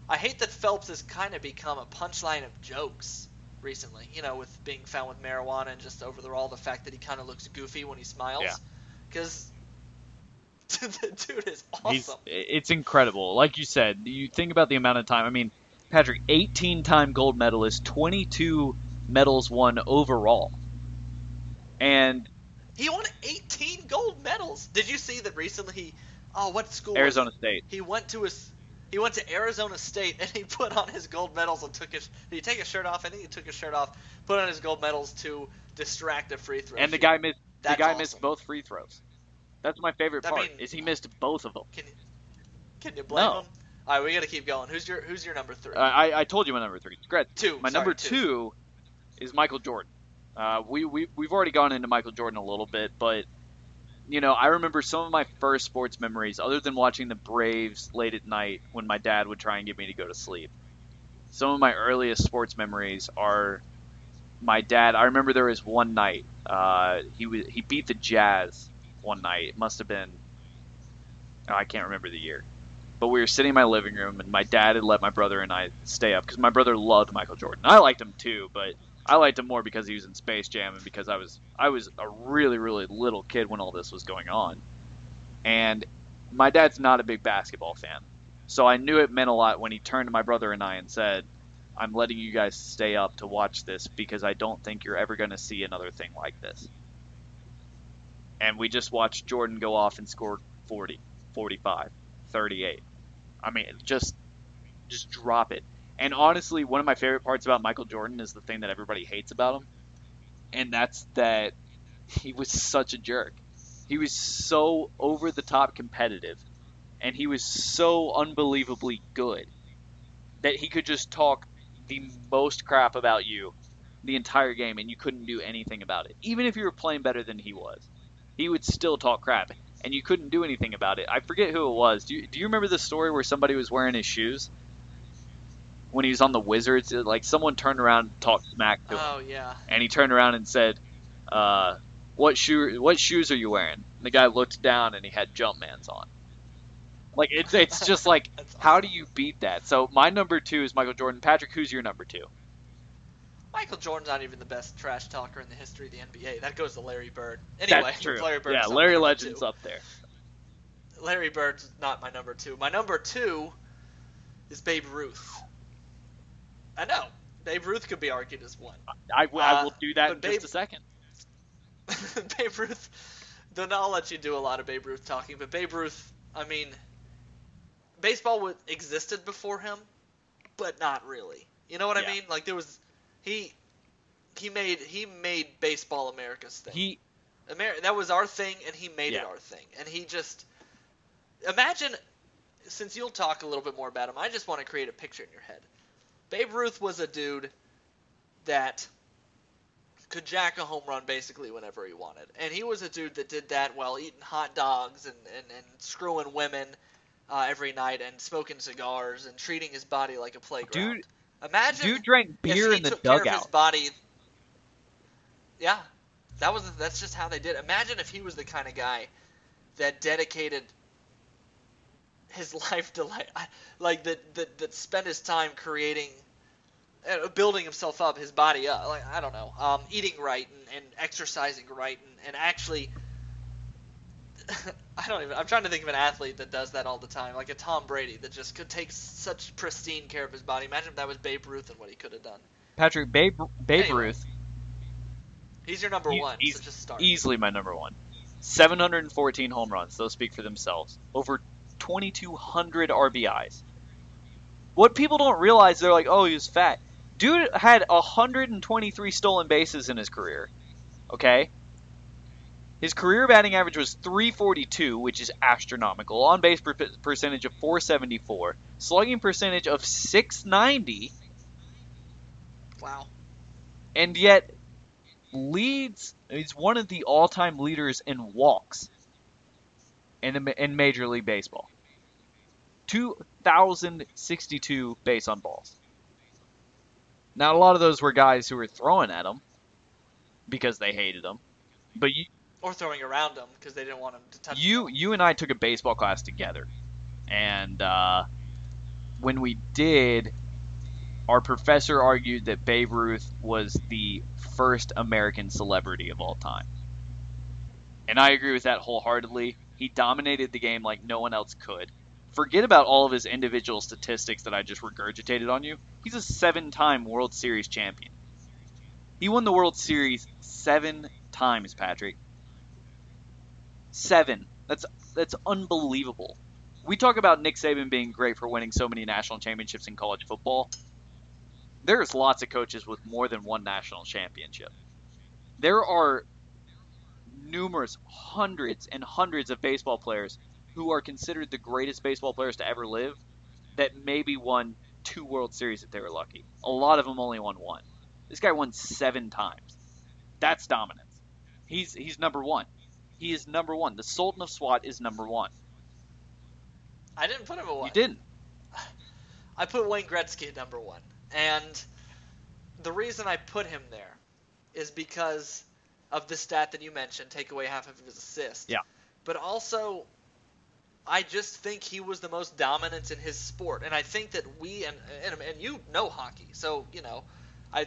I hate that Phelps has kind of become a punchline of jokes recently. You know, with being found with marijuana and just overall the fact that he kind of looks goofy when he smiles. Yeah. Because <laughs> the dude is awesome. He's it's incredible. Like you said, you think about the amount of time. I mean, Patrick, 18-time gold medalist, 22 medals won overall, and He won 18 gold medals. Did you see that recently? He oh, what school? Arizona? State. He went to his. He went to Arizona State and he <laughs> put on his gold medals and took his. Did he take his shirt off? I think he took his shirt off. Put on his gold medals to distract a free throw. And the guy missed. The guy awesome. missed both free throws. That's my favorite I part. mean- is he missed both of them. Can you, can you blame No. him? All right, we got to keep going. Who's your Who's your number three? Uh, I, I told you my number three. Gret. Two, My sorry, number two. two is Michael Jordan. Uh, we, we, we've already gone into Michael Jordan a little bit, but, you know, I remember some of my first sports memories, other than watching the Braves late at night when my dad would try and get me to go to sleep. Some of my earliest sports memories are my dad. I remember there was one night uh, he was, he beat the Jazz one night. It must have been oh, I can't remember the year, but we were sitting in my living room and my dad had let my brother and I stay up because my brother loved Michael Jordan. I liked him too, but I liked him more because he was in Space Jam and because I was I was a really really little kid when all this was going on, and my dad's not a big basketball fan, so I knew it meant a lot when he turned to my brother and I and said. I'm letting you guys stay up to watch this because I don't think you're ever going to see another thing like this. And we just watched Jordan go off and score 40, 45, 38. I mean, just just drop it. And honestly, one of my favorite parts about Michael Jordan is the thing that everybody hates about him, and that's that he was such a jerk. He was so over the top competitive, and he was so unbelievably good that he could just talk the most crap about you the entire game, and you couldn't do anything about it. Even if you were playing better than he was, he would still talk crap, and you couldn't do anything about it. I forget who it was. Do you, do you remember the story where somebody was wearing his shoes? When he was on the Wizards. it- Like someone turned around and talked smack to him, Oh yeah. and he turned around and said, uh, "What shoe? What shoes are you wearing?" And the guy looked down and he had Jumpman's on. Like it's it's <laughs> just like That's how do you beat that? So my number two is Michael Jordan. Patrick, who's your number two? Michael Jordan's not even the best trash talker in the history of the NBA. That goes to Larry Bird. Anyway, That's true. Larry Bird's yeah, Larry Legend's two. up there. Larry Bird's not my number two. My number two is Babe Ruth. I know. Babe Ruth could be argued as one. I, w- I Uh, will do that in but just Babe- a second. <laughs> Babe Ruth. Then I'll let you do a lot of Babe Ruth talking, but Babe Ruth, I mean, baseball existed before him, but not really. You know what Yeah. I mean? Like there was, he, he made he made baseball America's thing. He Amer- that was our thing, and he made it our thing. And he just imagine, since you'll talk a little bit more about him, I just want to create a picture in your head. Babe Ruth was a dude that could jack a home run basically whenever he wanted, and he was a dude that did that while eating hot dogs and and, and screwing women uh, every night and smoking cigars and treating his body like a playground. Dude- imagine dude drank if beer he in the took care of his body. Yeah, that was that's just how they did. Imagine if he was the kind of guy that dedicated his <laughs> life to like, like that that that spent his time creating, uh, building himself up, his body up. Like I don't know, um, eating right and, and exercising right and, and actually. <laughs> I don't even. I'm trying to think of an athlete that does that all the time, like a Tom Brady that just could take such pristine care of his body. Imagine if that was Babe Ruth and what he could have done. Patrick Babe Babe Anyway, Ruth He's your number He- one, he's so just start. easily my number one. 714 home runs. Those speak for themselves. Over 2,200 RBIs. What people don't realize, they're like, oh, he was fat. Dude had 123 stolen bases in his career. Okay? His career batting average was 342, which is astronomical. On base per- percentage of 474. Slugging percentage of 690. Wow. and yet leads he's one of the all-time leaders in walks in the, in Major League Baseball. 2062 base on balls. Now a lot of those were guys who were throwing at him because they hated him. But you Or throwing around him because they didn't want him to touch. you ball. you and I took a baseball class together, and uh, when we did, our professor argued that Babe Ruth was the first American celebrity of all time, and I agree with that wholeheartedly. He dominated the game like no one else could. Forget about all of his individual statistics that I just regurgitated on you. He's a seven-time World Series champion. He won the World Series seven times, Patrick. Seven. That's that's unbelievable. We talk about Nick Saban being great for winning so many national championships in college football. There's lots of coaches with more than one national championship. There are numerous hundreds and hundreds of baseball players who are considered the greatest baseball players to ever live that maybe won two World Series if they were lucky. A lot of them only won one. This guy won seven times. That's dominance. He's he's number one. He is number one. The Sultan of SWAT is number one. I didn't put him at one. You didn't. I put Wayne Gretzky at number one, and the reason I put him there is because of the stat that you mentioned, take away half of his assists. Yeah. But also, I just think he was the most dominant in his sport, and I think that we and and, and you know hockey, so you know, I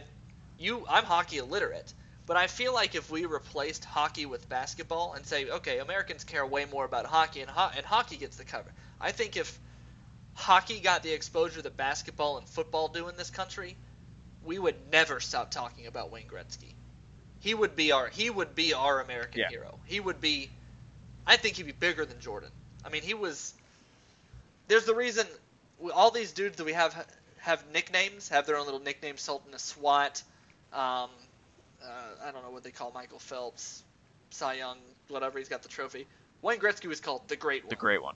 you I'm hockey illiterate. But I feel like if we replaced hockey with basketball and say, okay, Americans care way more about hockey, and, ho- and hockey gets the cover. I think if hockey got the exposure that basketball and football do in this country, we would never stop talking about Wayne Gretzky. He would be our he would be our American Yeah. hero. He would be I think he'd be bigger than Jordan. I mean, he was There's the reason all these dudes that we have have nicknames, have their own little nicknames, Sultan of SWAT, um, uh, I don't know what they call Michael Phelps, Cy Young, whatever. He's got the trophy. Wayne Gretzky was called the Great One. The great one.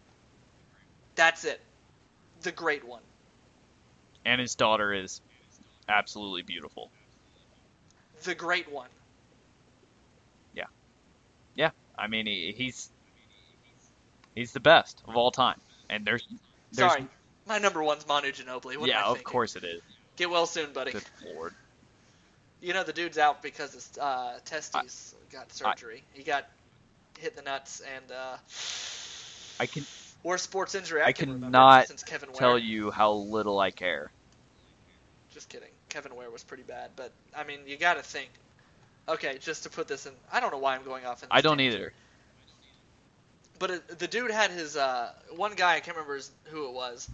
That's it. The Great One. And his daughter is absolutely beautiful. The Great One. Yeah. Yeah. I mean, he, he's he's the best of all time. And there's there's Sorry. My number one's Manu Ginobili. What yeah, of course it is. Get well soon, buddy. Good lord. You know the dude's out because his uh, testes got surgery. he got hit in the nuts and uh, I can worst sports injury I, I can cannot since Kevin Ware. tell you how little I care. Just kidding. Kevin Ware was pretty bad, but I mean, you got to think. Okay, just to put this in, I don't know why I'm going off. In this I don't tangent, either. But it, the dude had his uh, one guy I can't remember his, who it was,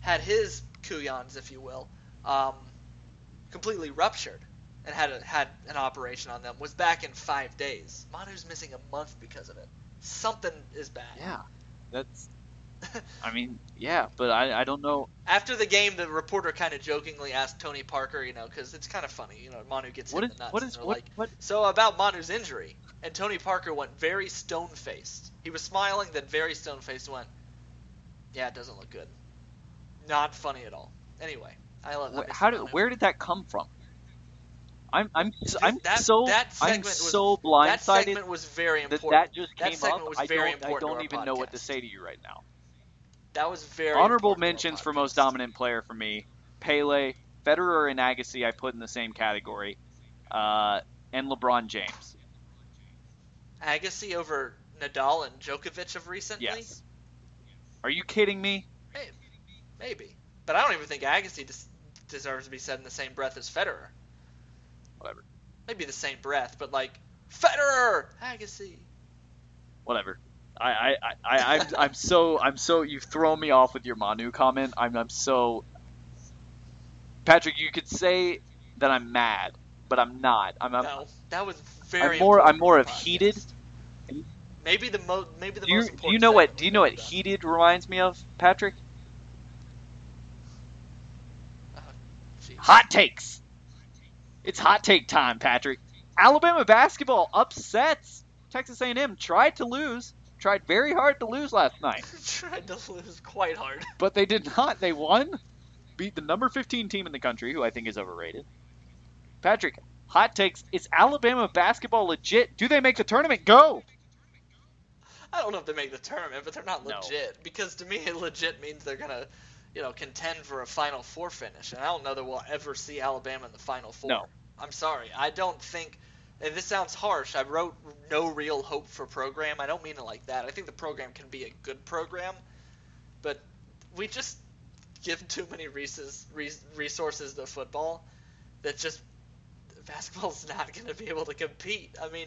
had his kuyans, if you will, um, completely ruptured and had a, had an operation on them. Was back in five days. Manu's missing a month because of it. Something is bad. Yeah, that's. <laughs> I mean, yeah, but I I don't know. After the game, the reporter kind of jokingly asked Tony Parker, you know, because it's kind of funny, you know, Manu gets What hit is in the nuts. what and they're what like, what? So about Manu's injury, and Tony Parker went very stone faced. He was smiling, then very stone faced went, "Yeah, it doesn't look good. Not funny at all." Anyway, I love. Miss How did where did that come from? I'm I'm Dude, I'm that, so that I'm was, so That segment was very important. that just came segment up. was I very don't I don't even know what to say to you right now. That was very Honorable important to our mentions for most dominant player for me: Pele, Federer, and Agassi. I put in the same category, uh, and LeBron James. Agassi over Nadal and Djokovic of recently. Yes. Are you kidding me? Maybe. Maybe. But I don't even think Agassi des- deserves to be said in the same breath as Federer. Whatever. Maybe the same breath, but like Federer, Agassi. Whatever. I, I, I, I I'm, I'm so I'm so you've thrown me off with your Manu comment. I'm I'm so Patrick, you could say that I'm mad, but I'm not. I'm, I'm no, that was very. I'm more I'm more of podcast. Maybe the mo- maybe the Do you, most do you know what do you know what we've ever done. heated reminds me of, Patrick? Uh, Jeez. Hot takes. It's hot take time, Patrick. Alabama basketball upsets. Texas A&M tried to lose, tried very hard to lose last night, <laughs> Tried to lose quite hard. <laughs> but they did not. They won, beat the number 15 team in the country, who I think is overrated. Patrick, hot takes. Is Alabama basketball legit? Do they make the tournament? Go. I don't know if they make the tournament, but they're not No. legit. Because to me, <laughs> legit means they're gonna, you know, contend for a Final Four finish, and I don't know that we'll ever see Alabama in the Final Four. No. I'm sorry. I don't think. And this sounds harsh. I wrote no real hope for program. I don't mean it like that. I think the program can be a good program, but we just give <laughs> too many resources resources to football that just basketball's <laughs> not going to be able to compete. I mean,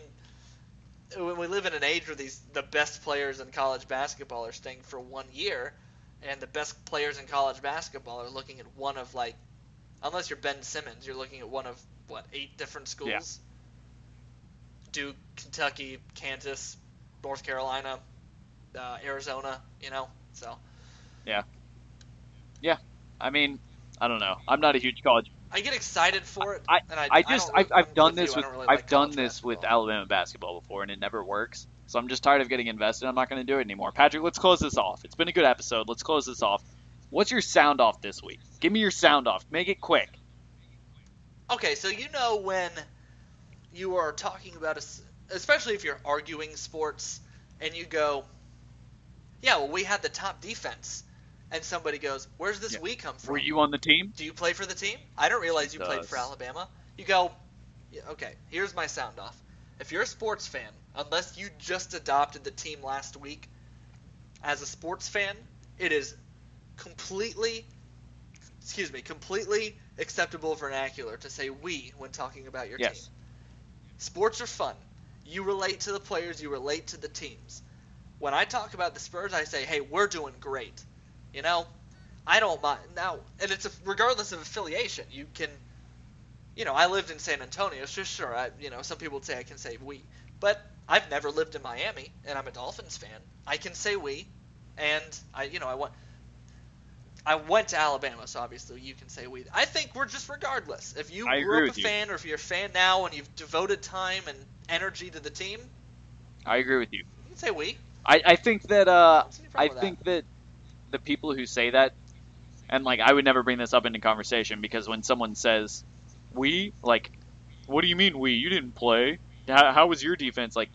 when we live in an age where these the best players in college basketball are staying for one year, and the best players in college basketball are looking at one of like, unless you're Ben Simmons, you're looking at one of what eight different schools. Yeah. Duke, Kentucky, Kansas, North Carolina, uh, Arizona. You know, so Yeah. Yeah, I mean, I don't know. I'm not a huge college. I get excited for it. I- and I, I just I've, I've done this with really I've like done this with. Alabama basketball before and it never works. So I'm just tired of getting invested. I'm not going to do it anymore. Patrick, let's close this off. It's been a good episode. Let's close this off. What's your sound off this week? Give me your sound off. Make it quick. Okay, so you know when you are talking about a, especially if you're arguing sports, and you go, "Yeah, well, we had the top defense," and somebody goes, "Where's this Yeah. we come from? Were you on the team? Do you play for the team? I don't realize you played for Alabama." You go, yeah, "Okay, here's my sound off. If you're a sports fan, unless you just adopted the team last week, as a sports fan, it is completely, excuse me, completely acceptable vernacular to say we when talking about your Yes. team. Sports are fun. You relate to the players, you relate to the teams. When I talk about the Spurs, I say, "Hey, we're doing great." You know, I don't mind now, and it's a, regardless of affiliation. You can, you know, I lived in San Antonio, so sure, I, you know, some people would say I can say we, but I've never lived in Miami, and I'm a Dolphins fan. I can say we, and I, you know, I want. I went to Alabama, so obviously you can say we. I think we're just regardless. If you I grew up a you. fan, or if you're a fan now and you've devoted time and energy to the team, I agree with you. you can say we. I, I think that uh, I think that the people who say that, and like I would never bring this up into conversation because when someone says we, like, what do you mean we? You didn't play. How, how was your defense? Like,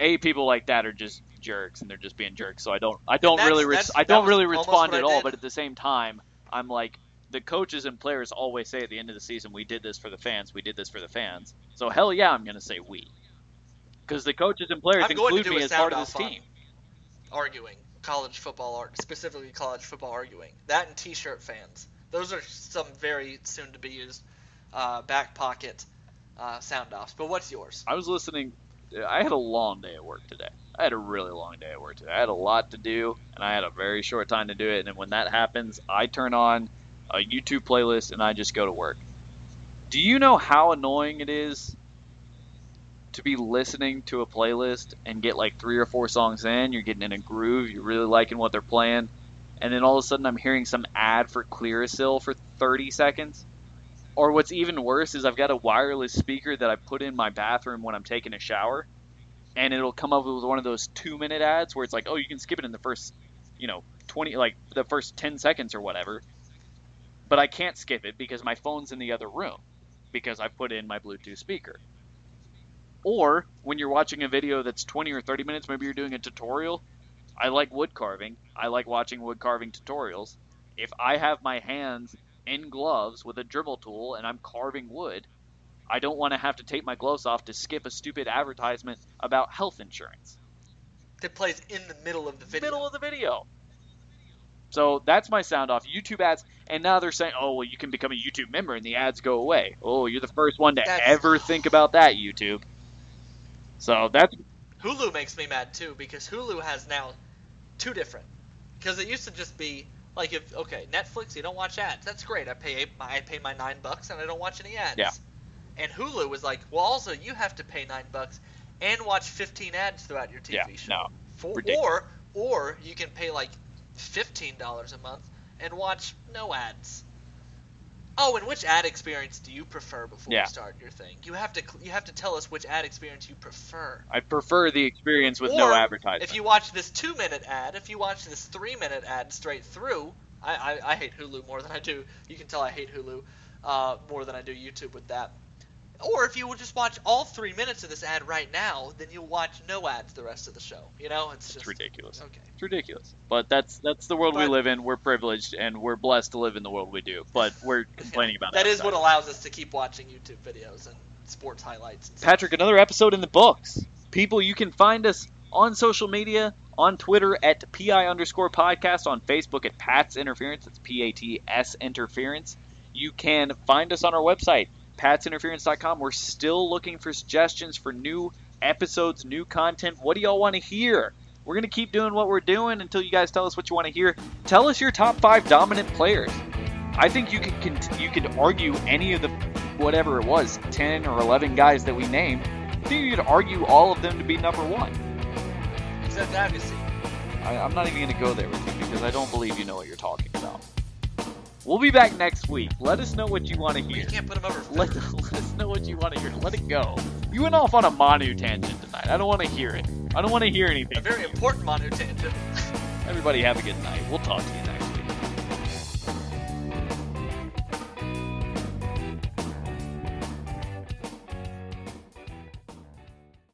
a people like that are just jerks and they're just being jerks. So I don't I don't really res- I don't really respond at all. But at the same time, I'm like the coaches and players always say at the end of the season, we did this for the fans. We did this for the fans. So hell yeah, I'm gonna say we. Because the coaches and players I'm include me as part of this team. arguing college football art specifically college football arguing that and t-shirt fans those are some very soon to be used uh, back pocket uh, sound offs but what's yours I was listening. I had a long day at work today. I had a really long day at work today. I had a lot to do, and I had a very short time to do it. And when that happens, I turn on a YouTube playlist and I just go to work. Do you know how annoying it is to be listening to a playlist and get like three or four songs in? You're getting in a groove, you're really liking what they're playing, and then all of a sudden I'm hearing some ad for Clearasil for 30 seconds? Or what's even worse is I've got a wireless speaker that I put in my bathroom when I'm taking a shower, and it'll come up with one of those two minute ads where it's like, oh, you can skip it in the first, you know, 20, like the first 10 seconds or whatever. But I can't skip it because my phone's in the other room because I put in my Bluetooth speaker. Or when you're watching a video that's 20 or 30 minutes, maybe you're doing a tutorial. I like wood carving. I like watching wood carving tutorials. If I have my hands in gloves with a Dremel tool and I'm carving wood, I don't want to have to take my gloves off to skip a stupid advertisement about health insurance. that plays in the middle of the video Middle of the video. So that's my sound off. YouTube ads, and now they're saying, oh, well, you can become a YouTube member and the ads go away. Oh, you're the first one to That's- ever think about that, YouTube. So that's Hulu makes me mad too because Hulu has now two different. Because it used to just be like if okay Netflix you don't watch ads that's great I pay my I pay my nine bucks and I don't watch any ads. Yeah. And Hulu was like well also you have to pay nine bucks and watch 15 ads throughout your TV yeah, show. no. For, or or you can pay like fifteen dollars a month and watch no ads. Oh, and which ad experience do you prefer before Yeah. we start your thing? You have to you have to tell us which ad experience you prefer. I prefer the experience with no advertising. If you watch this two minute ad, if you watch this three minute ad straight through, I, I, I hate Hulu more than I do. You can tell I hate Hulu uh, more than I do YouTube with that. Or if you would just watch all three minutes of this ad right now, then you'll watch no ads the rest of the show. You know, it's just ridiculous. Okay. It's ridiculous. But that's that's the world we live in. We're privileged and we're blessed to live in the world we do. But we're <laughs> complaining about That it. is what allows us to keep watching YouTube videos and sports highlights. And. Patrick, another episode in the books. People, you can find us on social media, on Twitter at PI underscore podcast, on Facebook at Pat's Interference. It's P A T S Interference. You can find us on our website, patsinterference.com. We're still looking for suggestions for new episodes, new content. What do y'all want to hear? We're going to keep doing what we're doing until you guys tell us what you want to hear. Tell us your top five dominant players. I think you could cont- you could argue any of the whatever it was, ten or eleven guys that we named. I think you could argue all of them to be number one. Except Agassi. I, I'm not even going to go there with you because I don't believe you know what you're talking about. We'll be back next week. Let us know what you want to hear. You can't put him over. <laughs> Let, let us know what you want to hear. Let it go. You went off on a Manu tangent tonight. I don't want to hear it. I don't want to hear anything. A very important Manu tangent. <laughs> Everybody have a good night. We'll talk to you next.